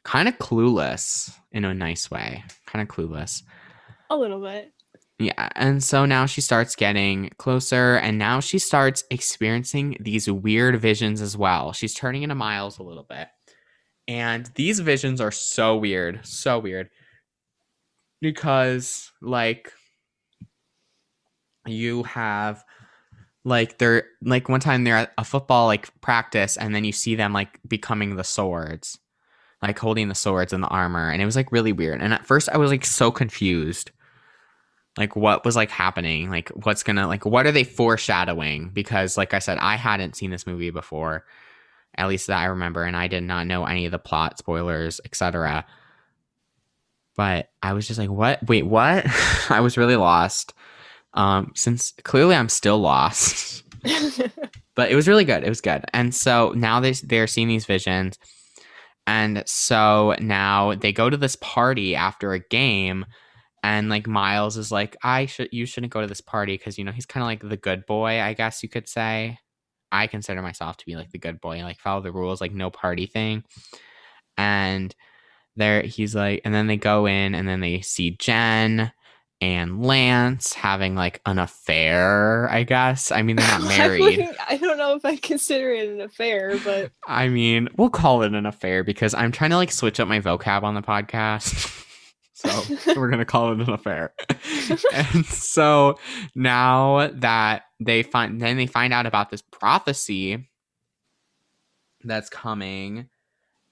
kind of clueless in a nice way. Kind of clueless. a little bit. Yeah, and so now she starts getting closer, and now she starts experiencing these weird visions as well. She's turning into Miles a little bit, And these visions are so weird, so weird. Because like you have like they're like one time they're at a football like practice and then you see them like becoming the swords like holding the swords and the armor and it was like really weird. And at first i was like so confused like what was like happening? Like what's gonna like what are they foreshadowing? Because like i said i hadn't seen this movie before at least that i remember and i did not know any of the plot spoilers etc but i was just like what? Wait what? I was really lost. Um since clearly i'm still lost. But it was really good. It was good. And so now they, they're seeing these visions and so now they go to this party after a game and like miles is like i should you shouldn't go to this party because you know he's kind of like the good boy i guess you could say. I consider myself to be like the good boy like follow the rules like no party thing. And there he's like and then they go in and then they see jen and lance having like an affair i guess i mean they're not married wouldn't- I don't know if I consider it an affair, but I mean, we'll call it an affair because I'm trying to like switch up my vocab on the podcast. so we're gonna call it an affair. and so now that they find then they find out about this prophecy that's coming.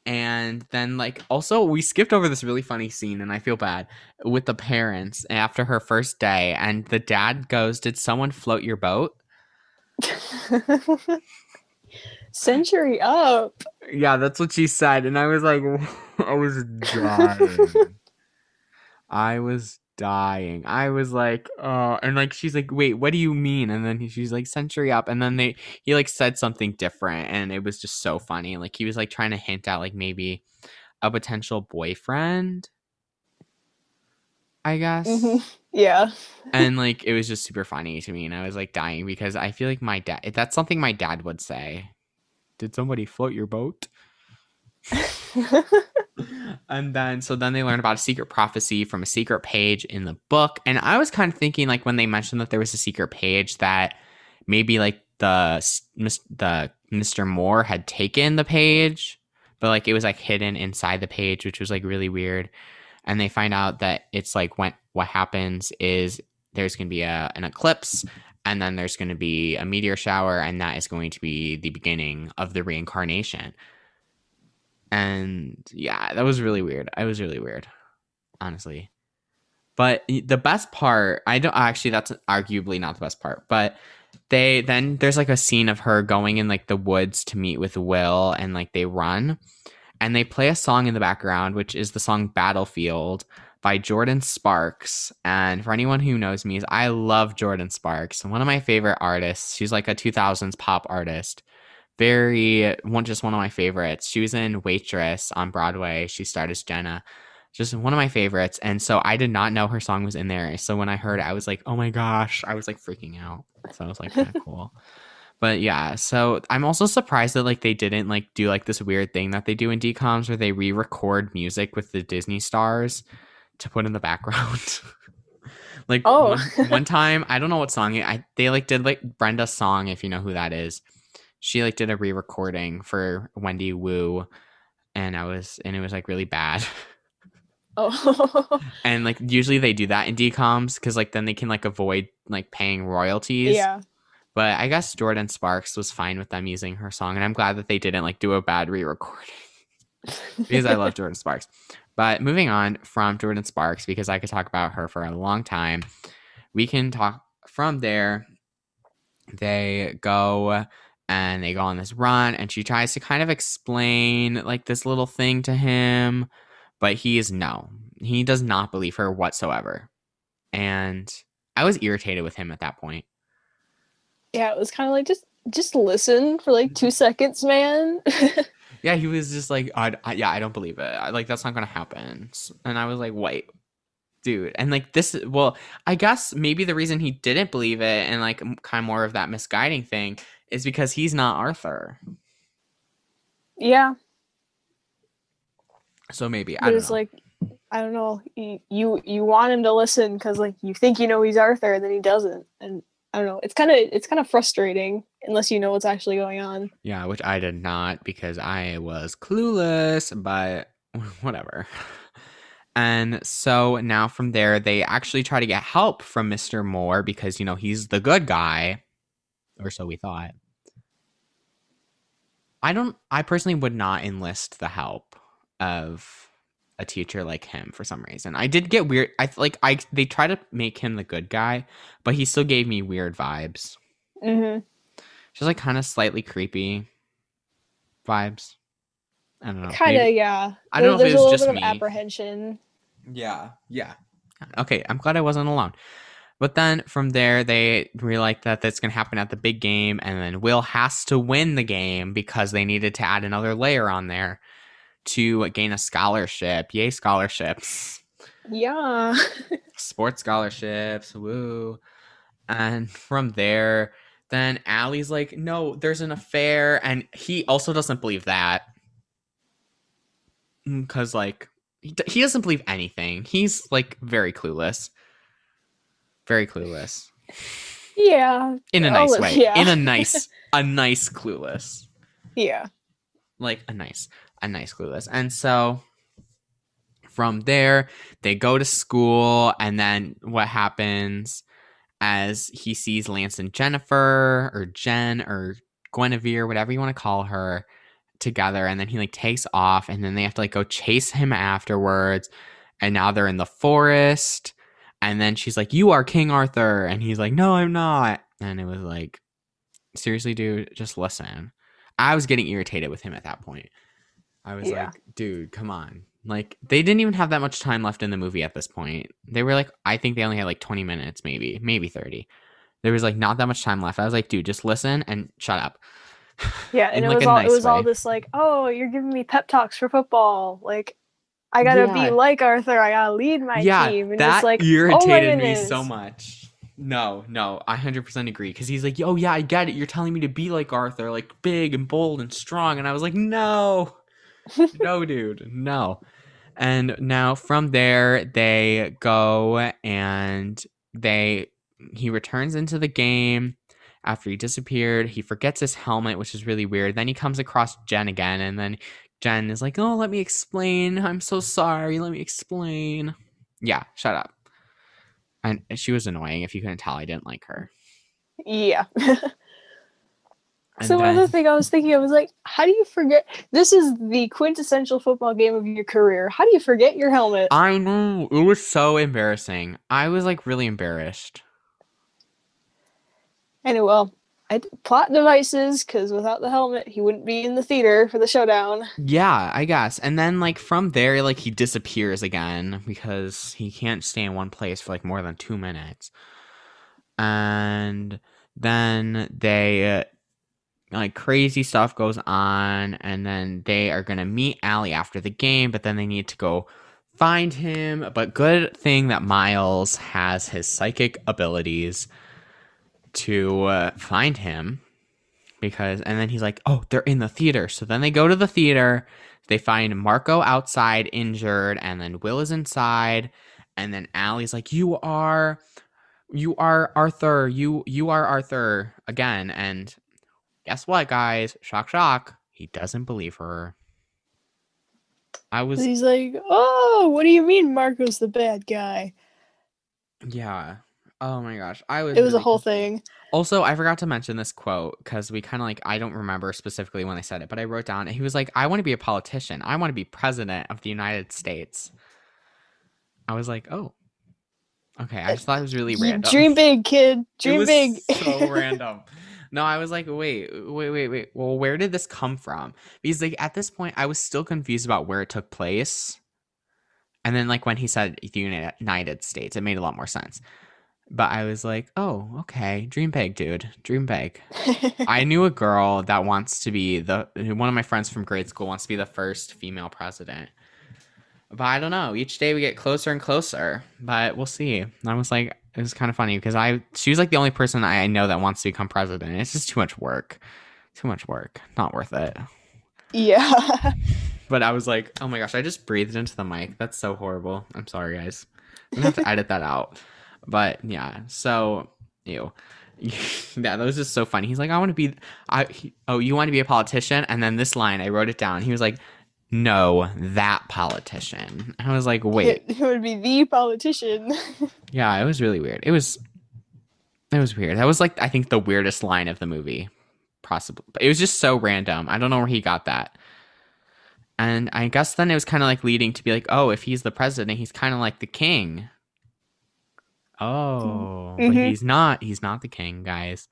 And then like also we skipped over this really funny scene and I feel bad with the parents after her first day and the dad goes, Did someone float your boat? century up. Yeah, that's what she said, and I was like, I was dying. I was dying. I was like, uh, and like she's like, wait, what do you mean? And then he- she's like, century up, and then they he like said something different, and it was just so funny. Like he was like trying to hint at like maybe a potential boyfriend, I guess Mhm. Yeah. and like it was just super funny to me and i was like dying because i feel like my dad that's something my dad would say did somebody float your boat and then so then they learn about a secret prophecy from a secret page in the book. And i was kind of thinking like when they mentioned that there was a secret page that maybe like the the mr moore had taken the page but like it was like hidden inside the page which was like really weird. And they find out that it's like when what happens is there's going to be a, an eclipse and then there's going to be a meteor shower and that is going to be the beginning of the reincarnation and yeah that was really weird. I was really weird honestly. But the best part i don't actually that's arguably not the best part but they then there's like a scene of her going in like the woods to meet with will and like they run. And they play a song in the background which is the song battlefield by jordin sparks. And for anyone who knows me i love jordin sparks. One of my favorite artists. She's like a 2000s pop artist very one just one of my favorites. She was in waitress on broadway. She starred as jenna. Just one of my favorites. And so i did not know her song was in there. So when i heard it i was like oh my gosh. I was like freaking out. So i was like kind of cool. But yeah. So i'm also surprised that like they didn't like do like this weird thing that they do in DComs where they re-record music with the disney stars to put in the background. Like Oh. one, one time i don't know what song i they like did like brenda's song if you know who that is she like did a re-recording for wendy wu and i was and it was like really bad Oh. and like usually they do that in DCOMs because like then they can like avoid like paying royalties yeah. but i guess jordin sparks was fine with them using her song and i'm glad that they didn't like do a bad re-recording because i love jordin sparks but moving on from jordin sparks because i could talk about her for a long time we can talk from there they go and they go on this run and she tries to kind of explain like this little thing to him but he is no. He does not believe her whatsoever. And i was irritated with him at that point. Yeah, it was kind of like just just listen for like two mm-hmm. seconds, man. yeah he was just like I, I- yeah i don't believe it. I, like that's not gonna happen. And i was like wait dude. And like this well i guess maybe the reason he didn't believe it and like kind of more of that misguiding thing is because he's not arthur yeah, so maybe i don't like I don't know. You you, you want him to listen because like you think you know he's Arthur, and then he doesn't, and I don't know. It's kind of it's kind of frustrating unless you know what's actually going on. Yeah, which I did not because I was clueless, but whatever. And so now from there, they actually try to get help from Mr. Moore because, you know, he's the good guy, or so we thought. I don't, I personally would not enlist the help of a teacher like him for some reason. I did get weird. I like, I, they try to make him the good guy, but he still gave me weird vibes. hmm Just like kind of slightly creepy vibes. I don't know. Kind of, yeah. I don't know if There's it was a little just bit me. of apprehension. Yeah, yeah. Okay, I'm glad I wasn't alone. But then from there, they realized that that's going to happen at the big game, and then Will has to win the game because they needed to add another layer on there to gain a scholarship. Yay, scholarships! Yeah. Sports scholarships, woo. And from there, then Allie's like, no, there's an affair. And he also doesn't believe that. Mm, because, like, he, he doesn't believe anything. He's, like, very clueless. Very clueless. yeah. In a nice way. yeah. In a nice, a nice clueless. Yeah. like a nice a nice clueless and so from there they go to school and then what happens as he sees lance and jennifer or jen or guinevere whatever you want to call her together and then he like takes off and then they have to like go chase him afterwards and now they're in the forest and then she's like you are king arthur and he's like no i'm not and it was like seriously dude just listen I was getting irritated with him at that point. I was Yeah. like, dude, come on. Like, they didn't even have that much time left in the movie at this point. They were like, I think they only had like 20 minutes, maybe, maybe 30. There was like not that much time left. I was like, dude, just listen and shut up. Yeah, and it like, was all nice it was all way. this like, oh, you're giving me pep talks for football. Like, I gotta Yeah. be like Arthur. I gotta lead my yeah, team. And that like, oh irritated me goodness. so much. No, no, I 100% agree. Because he's like, oh, yeah, I get it. You're telling me to be like Arthur, like big and bold and strong. And I was like, no, no, dude, no. And now from there, they go and they he returns into the game after he disappeared. He forgets his helmet, which is really weird. Then he comes across Jen again, and then Jen is like, "Oh, let me explain. I'm so sorry. Let me explain." Yeah, shut up. And she was annoying. If you couldn't tell, I didn't like her. yeah. So then- another thing I was thinking, I was like, how do you forget? This is the quintessential football game of your career. How do you forget your helmet? I know it was so embarrassing. I was like really embarrassed. Anyway, well, I plot devices because without the helmet, he wouldn't be in the theater for the showdown. Yeah, I guess. And then like from there, like he disappears again because he can't stay in one place for like more than two minutes. And then they uh, like crazy stuff goes on, and then they are gonna meet Allie after the game, but then they need to go find him. But good thing that Miles has his psychic abilities to uh, find him because and then he's like oh they're in the theater. So then they go to the theater. They find marco outside injured and then will is inside and then Allie's like you are you are arthur you you are arthur again. And guess what guys? Shock shock. He doesn't believe her. I was He's like, oh, what do you mean Marco's the bad guy? yeah oh my gosh i was It was a whole confused. thing. Also, I forgot to mention this quote because we kind of like, I don't remember specifically when they said it, but I wrote down, he was like, I want to be a politician. I want to be president of the United States. I was like, oh, okay. I eh, just thought it was really You random. Dream big, kid. It Dream was big. so random. No, I was like, wait, wait, wait, wait. Well, where did this come from? Because like at this point, I was still confused about where it took place. And then like when he said the United States, it made a lot more sense. But I was like, oh, okay, dream big, dude, dream big. I knew a girl that wants to be the one of my friends from grade school wants to be the first female president. But I don't know. Each day we get closer and closer. But we'll see. I was like, it was kind of funny because I she was like the only person I know that wants to become president. It's just too much work. Too much work. Not worth it. yeah. But I was like, oh my gosh, I just breathed into the mic. That's so horrible. I'm sorry, guys. I'm gonna have to edit that out. But yeah, so ew. yeah, that was just so funny. He's like, I want to be. I he, oh, you want to be a politician? And then this line, I wrote it down. He was like, No, that politician. I was like, Wait, It, it would be the politician. yeah, it was really weird. It was, it was weird. That was like I think the weirdest line of the movie, possibly. But it was just so random. I don't know where he got that. And I guess then it was kind of like leading to be like, oh, if he's the president, he's kind of like the king. Oh, but Mhm. he's not. He's not the king, guys.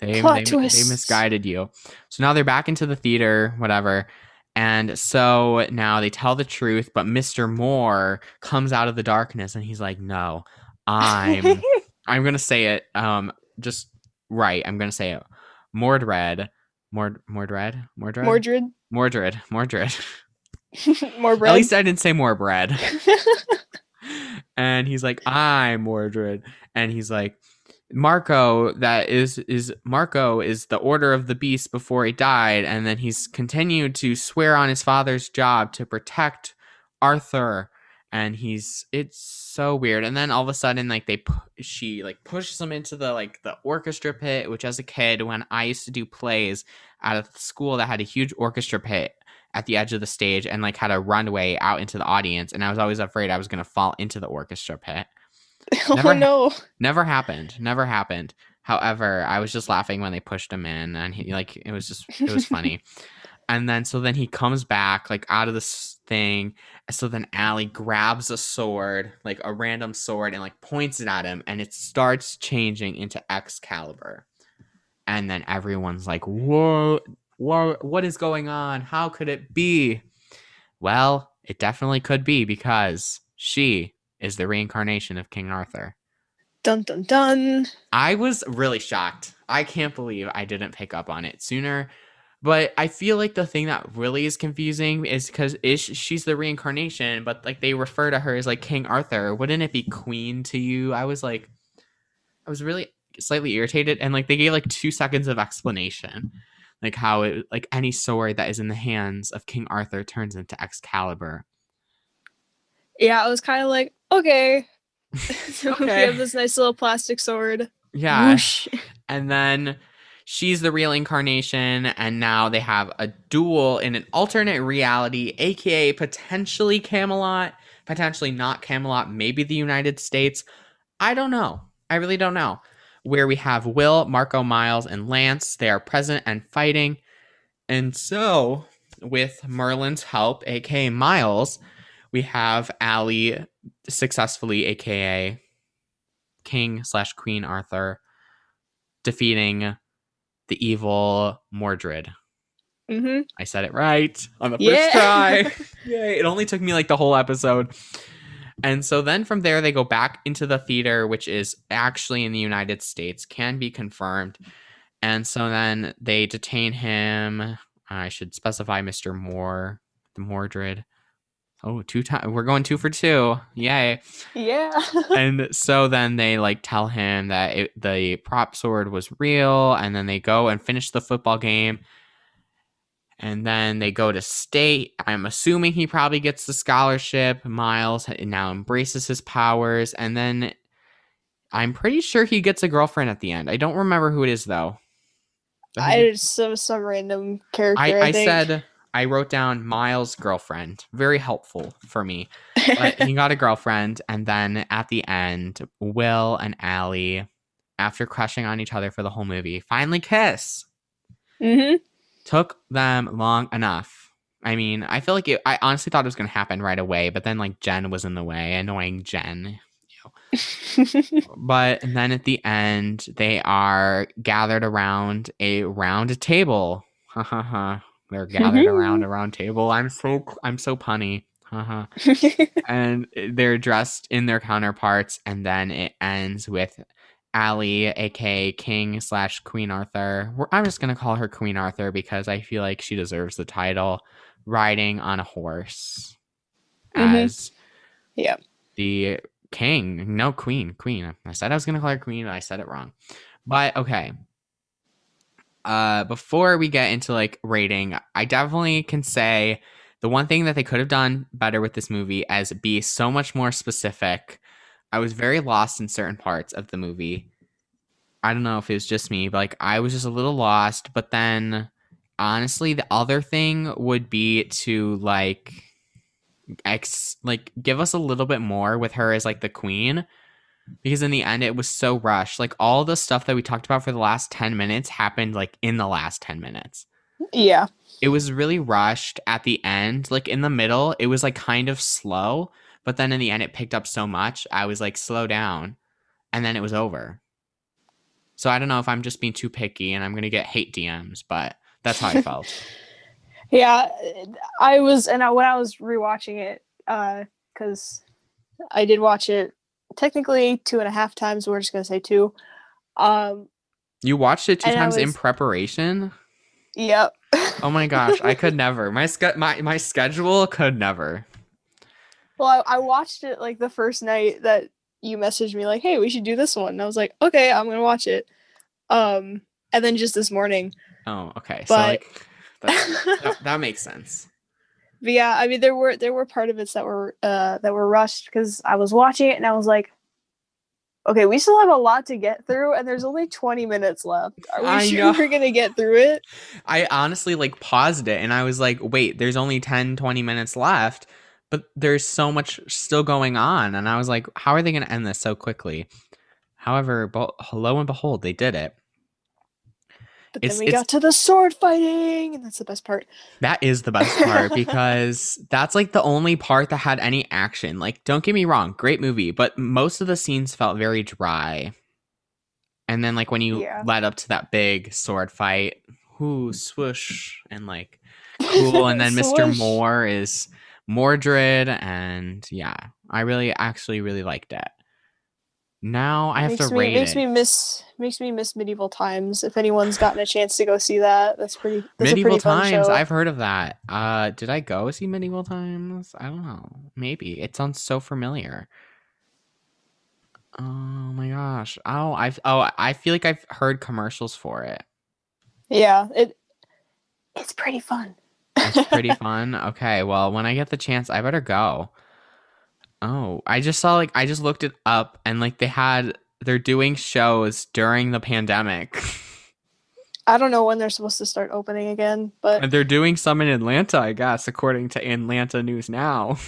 They, Plot they, they misguided you. So now they're back into the theater, whatever. And so now they tell the truth, but Mr. Moore comes out of the darkness and he's like, "No, I'm I'm gonna say it um just right. I'm gonna say it. Mordred, Mord Mordred, Mordred, Mordred. Mordred, Mordred. More bread. At least I didn't say more bread. and he's like, "I'm Mordred," and he's like, "Marco, that is is Marco is the order of the beast before he died," and then he's continued to swear on his father's job to protect Arthur, and he's it's so weird. And then all of a sudden, like they she like pushes him into the like the orchestra pit, which as a kid, when I used to do plays at a school that had a huge orchestra pit at the edge of the stage and like had a runway out into the audience and I was always afraid I was going to fall into the orchestra pit. oh Never- no. Never happened. Never happened. However, I was just laughing when they pushed him in and he like it was just it was funny. and then so then he comes back like out of this thing. So then Allie grabs a sword, like a random sword and like points it at him and it starts changing into Excalibur. And then everyone's like, "Whoa, whoa, what is going on? How could it be?" Well, it definitely could be because she is the reincarnation of King Arthur. Dun dun dun. I was really shocked. I can't believe I didn't pick up on it sooner. But I feel like the thing that really is confusing is because is she's the reincarnation, but like they refer to her as like King Arthur. Wouldn't it be Queen to you? I was like, I was really slightly irritated, and like they gave like two seconds of explanation, like how it like any sword that is in the hands of King Arthur turns into Excalibur. Yeah, I was kind of like, okay. so we Okay. have this nice little plastic sword. Yeah, Whoosh. and then she's the real incarnation and now they have a duel in an alternate reality aka potentially camelot potentially not camelot maybe the united states i don't know i really don't know where we have will marco miles and lance they are present and fighting and so with merlin's help aka miles we have Allie successfully aka king slash queen arthur defeating the evil Mordred. hmm I said it right on the first Yeah. try. Yay. It only took me like the whole episode. And so then from there, they go back into the theater, which is actually in the United States, can be confirmed. And so then they detain him. I should specify Mr. Moore, the Mordred. Oh, two times. We're going two for two. Yay Yeah. and so then they like tell him that it, the prop sword was real and then they go and finish the football game and then they go to state. I'm assuming he probably gets the scholarship. Miles now embraces his powers. And then i'm pretty sure he gets a girlfriend at the end. I don't remember who it is though. I some some random character. I, I, I said i wrote down miles girlfriend. Very helpful for me. But he got a girlfriend, and then at the end, Will and Allie, after crushing on each other for the whole movie, finally kiss. hmm Took them long enough. I mean, I feel like it, I honestly thought it was going to happen right away, but then like Jen was in the way, annoying Jen. But then at the end, they are gathered around a round table. Ha ha ha. They're gathered around a mm-hmm. round table. I'm so I'm so punny. Ha ha. and eh, they're dressed in their counterparts, and then it ends with Allie, aka King slash Queen Arthur. I'm just gonna call her Queen Arthur because I feel like she deserves the title. Riding on a horse Mhm. as Yep. the king. No, queen, queen. I said I was gonna call her queen, but I said it wrong. But okay. Uh, before we get into like rating, I definitely can say the one thing that they could have done better with this movie as be so much more specific. I was very lost in certain parts of the movie. I don't know if it was just me, but like I was just a little lost. But then honestly, the other thing would be to like ex like give us a little bit more with her as like the queen. Because in the end it was so rushed. Like all the stuff that we talked about for the last 10 minutes happened like in the last 10 minutes. Yeah. It was really rushed at the end. Like in the middle, it was like kind of slow, but then in the end it picked up so much. I was like slow down and then it was over. So I don't know if I'm just being too picky and I'm going to get hate DMs, but that's how I felt. Yeah, I was, and I, when I was rewatching it, because I did watch it technically two and a half times. We're just gonna say two. Um, You watched it two times in preparation? yep. Oh my gosh, I could never. My ske- my my schedule could never. Well, I, I watched it like the first night that you messaged me, like, "Hey, we should do this one." And I was like, "Okay, I'm gonna watch it." Um, and then just this morning, Oh, okay. so But- like that, that, that makes sense. But yeah, I mean there were there were part of it that were uh that were rushed because I was watching it and I was like, okay, we still have a lot to get through and there's only 20 minutes left. Are we I sure know. we're gonna get through it? I honestly like paused it and I was like, wait, there's only 10, 20 minutes left, but there's so much still going on. And I was like, how are they going to end this so quickly? However, bo- lo and behold, they did it. But It's- then we got to the sword fighting, and that's the best part. That is the best part because that's like the only part that had any action. Like, don't get me wrong, great movie, but most of the scenes felt very dry. And then, like, when you Yeah. led up to that big sword fight, whoo, mm. swoosh, and like, cool. And then Mr. Moore is Mordred. And yeah, I really, actually, really liked it. Now I have makes to me rate makes it. me miss makes me miss medieval times. If anyone's gotten a chance to go see that, that's pretty. That's medieval a pretty fun times show. i've heard of that uh did i go see medieval times i don't know maybe it sounds so familiar oh my gosh oh i've oh i feel like i've heard commercials for it Yeah, it it's pretty fun. It's pretty fun okay well when i get the chance i better go oh i just saw like i just looked it up and like they had they're doing shows during the pandemic I don't know when they're supposed to start opening again, but and they're doing some in atlanta i guess according to atlanta news now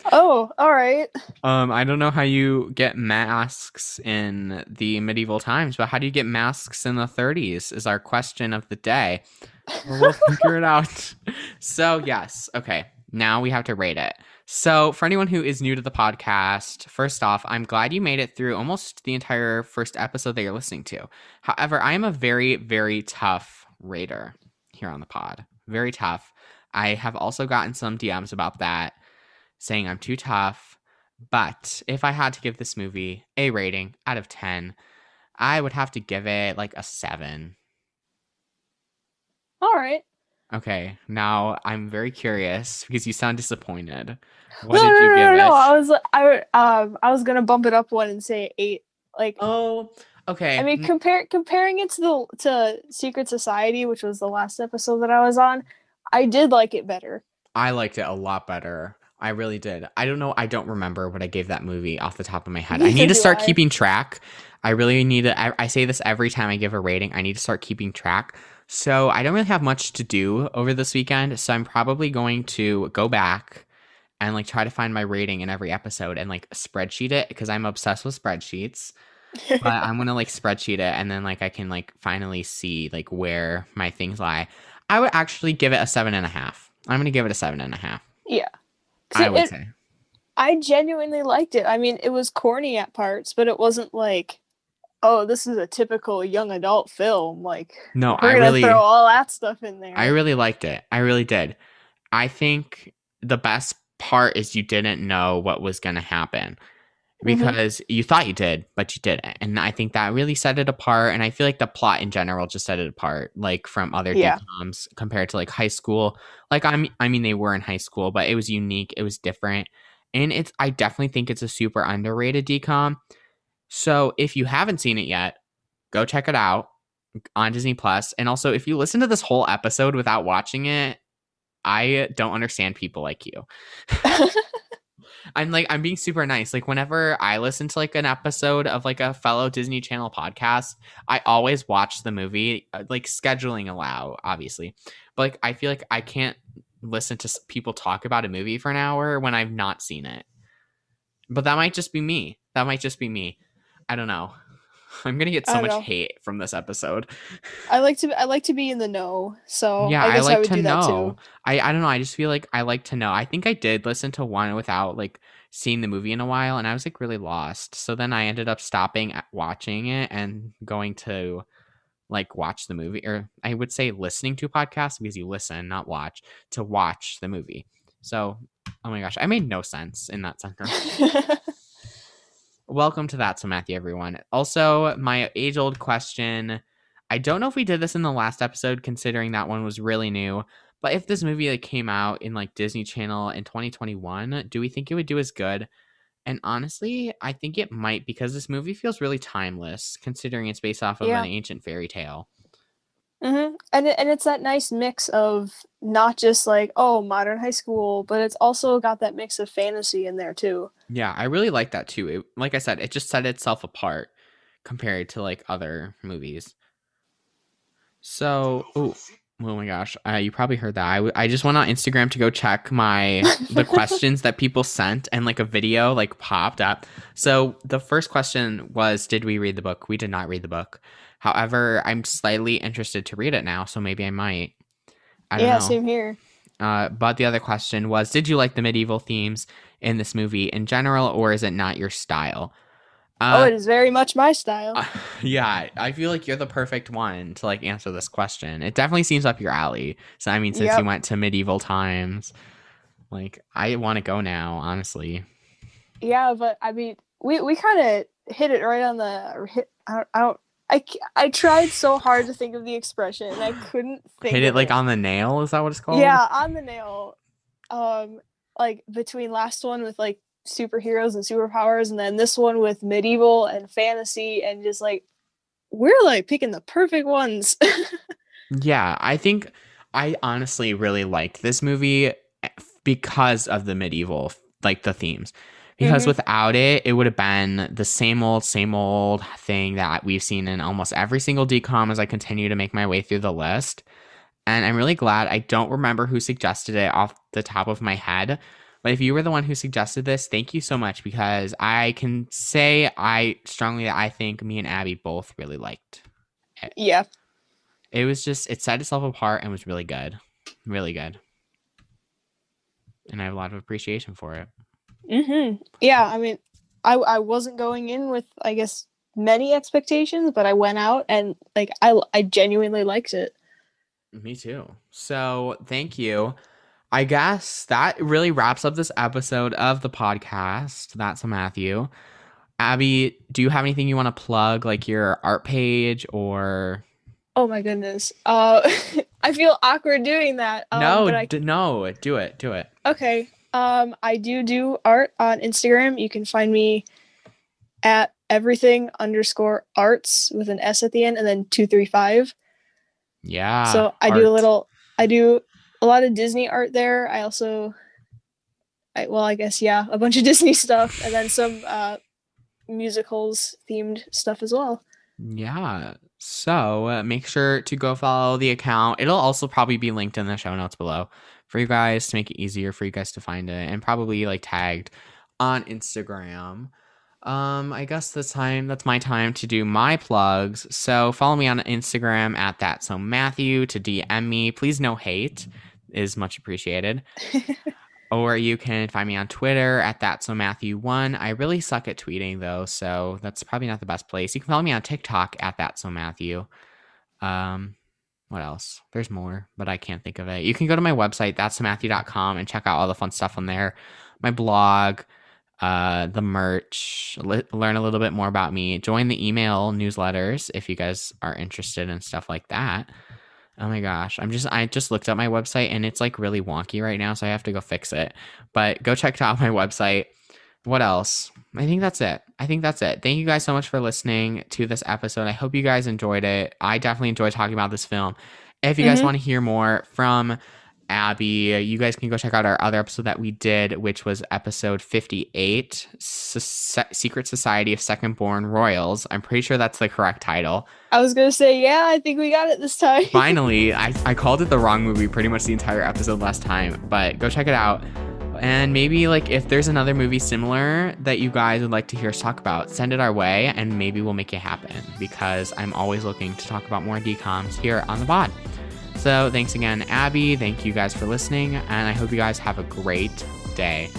oh, all right. Um, I don't know how you get masks in the medieval times, but how do you get masks in the 30s is our question of the day. Well, figure it out. So, yes. Okay. Now we have to rate it. So, for anyone who is new to the podcast, first off, I'm glad you made it through almost the entire first episode that you're listening to. However, I am a very, very tough rater here on the pod. Very tough. I have also gotten some DMs about that saying I'm too tough. But if I had to give this movie a rating out of 10, I would have to give it like a 7. All right. Okay, now I'm very curious because you sound disappointed. What no, did no, you no, give no, it? no. I was I um I was gonna bump it up one and say eight. Like Oh, okay. I mean, compare comparing it to the to Secret Society, which was the last episode that I was on, I did like it better. I liked it a lot better. I really did. I don't know. I don't remember what I gave that movie off the top of my head. I need to start I. keeping track. I really need to. I, I say this every time I give a rating. I need to start keeping track. So I don't really have much to do over this weekend. So I'm probably going to go back and like try to find my rating in every episode and like spreadsheet it because I'm obsessed with spreadsheets. but I'm gonna like spreadsheet it and then like I can like finally see like where my things lie. I would actually give it a seven and a half. I'm gonna give it a seven and a half. yeah. I would it- say. I genuinely liked it. I mean, it was corny at parts, but it wasn't like, oh, this is a typical young adult film. Like No, we're I gonna really throw all that stuff in there. I really liked it. I really did. I think the best part is you didn't know what was gonna happen. Mhm. Because you thought you did, but you didn't. And I think that really set it apart. And I feel like the plot in general just set it apart, like from other Yeah. DCOMs compared to like high school. Like I'm I mean they were in high school, but it was unique, it was different. And it's I definitely think it's a super underrated DCOM. So if you haven't seen it yet, go check it out on Disney Plus. And also if you listen to this whole episode without watching it, I don't understand people like you. I'm like I'm being super nice. Like whenever I listen to like an episode of like a fellow Disney Channel podcast, I always watch the movie, uh, like scheduling allow, obviously. But like I feel like I can't listen to people talk about a movie for an hour when I've not seen it. But that might just be me. That might just be me. I don't know. I'm gonna get so much know. hate from this episode. I like to I like to be in the know, so yeah, I I, guess I, like would to do that know. I I don't know. I just feel like I like to know. I think I did listen to one without like seeing the movie in a while, and I was like really lost. So then I ended up stopping at watching it and going to like watch the movie, or I would say listening to a podcast because you listen, not watch, to watch the movie. So, oh my gosh, I made no sense in that sentence. Welcome to that, so Matthew, everyone. Also, my age old question. I don't know if we did this in the last episode, considering that one was really new. But if this movie like came out in like Disney Channel in 2021, do we think it would do as good? And honestly, I think it might because this movie feels really timeless, considering it's based off of Yeah. an ancient fairy tale. Hmm And it, and it's that nice mix of not just like oh modern high school, but it's also got that mix of fantasy in there too. Yeah, I really like that too. It, like I said, it just set itself apart compared to like other movies. So, oh, oh my gosh, uh, you probably heard that. I, w- I just went on Instagram to go check my the questions that people sent, and like a video like popped up. So the first question was, did we read the book? We did not read the book. However, I'm slightly interested to read it now, so maybe I might. I don't yeah, know. same here. Uh, but the other question was Did you like the medieval themes in this movie in general, or is it not your style? oh, Uh, it is very much my style. uh, yeah, I feel like you're the perfect one to like answer this question. It definitely seems up your alley. So I mean, since Yep. you went to medieval times, like I want to go now, honestly. yeah, but I mean, we we kind of hit it right on the hit. I don't. I, don't I, I tried so hard to think of the expression and I couldn't think Hit it like on the nail. Is that what it's called? Yeah, on the nail. Um, like between last one with like superheroes and superpowers, and then this one with medieval and fantasy, and just like we're like picking the perfect ones. Yeah, I think I honestly really like this movie eh, because of the medieval, like the themes. Because Mhm. without it, it would have been the same old, same old thing that we've seen in almost every single DCOM as I continue to make my way through the list. And I'm really glad I don't remember who suggested it off the top of my head. But if you were the one who suggested this, thank you so much because I can say I strongly that I think me and Abby both really liked yeah, it was just it set itself apart and was really good really good and i have a lot of appreciation for it hmm yeah. I mean, I I wasn't going in with I guess many expectations, but I went out and like I I genuinely liked it. me too so thank you i guess that really wraps up this episode of the podcast that's a matthew abby do you have anything you want to plug like your art page or Oh my goodness. Uh, I feel awkward doing that. Um, no but I d- no do it do it Okay. Um, I do do art on Instagram. You can find me at everything underscore arts with an S at the end and then two three five. yeah so I do a little. I do a lot of Disney art there. I also, I well, I guess yeah, a bunch of Disney stuff and then some uh, musicals themed stuff as well. Yeah. So uh, make sure to go follow the account. It'll also probably be linked in the show notes below for you guys to make it easier for you guys to find it and probably like tagged on Instagram. Um, I guess the time that's my time to do my plugs. So follow me on Instagram at that. So Matthew to DM me. Please no hate is much appreciated. Or you can find me on Twitter at that so Matthew one. I really suck at tweeting though, so that's probably not the best place. You can follow me on TikTok at that so Matthew. Um, what else? There's more, but I can't think of it. You can go to my website that'smatthew.com and check out all the fun stuff on there. My blog, uh, the merch, li- learn a little bit more about me. Join the email newsletters if you guys are interested in stuff like that. Oh my gosh. I'm just I just looked up my website and it's like really wonky right now, so I have to go fix it. But go check out my website. What else? I think that's it. I think that's it. Thank you guys so much for listening to this episode. I hope you guys enjoyed it. I definitely enjoyed talking about this film. If you guys Mhm. want to hear more from Abby. You guys can go check out our other episode that we did, which was episode 58 Se- Secret Society of Second Born Royals. I'm pretty sure that's the correct title. I was gonna say, yeah, I think we got it this time. Finally, I, I called it the wrong movie pretty much the entire episode last time, but go check it out. And maybe, like, if there's another movie similar that you guys would like to hear us talk about, send it our way and maybe we'll make it happen because I'm always looking to talk about more DCOMs here on the pod. So, thanks again, Abby. Thank you guys for listening, and I hope you guys have a great day.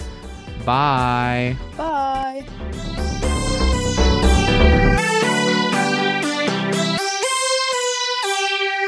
Bye. Bye.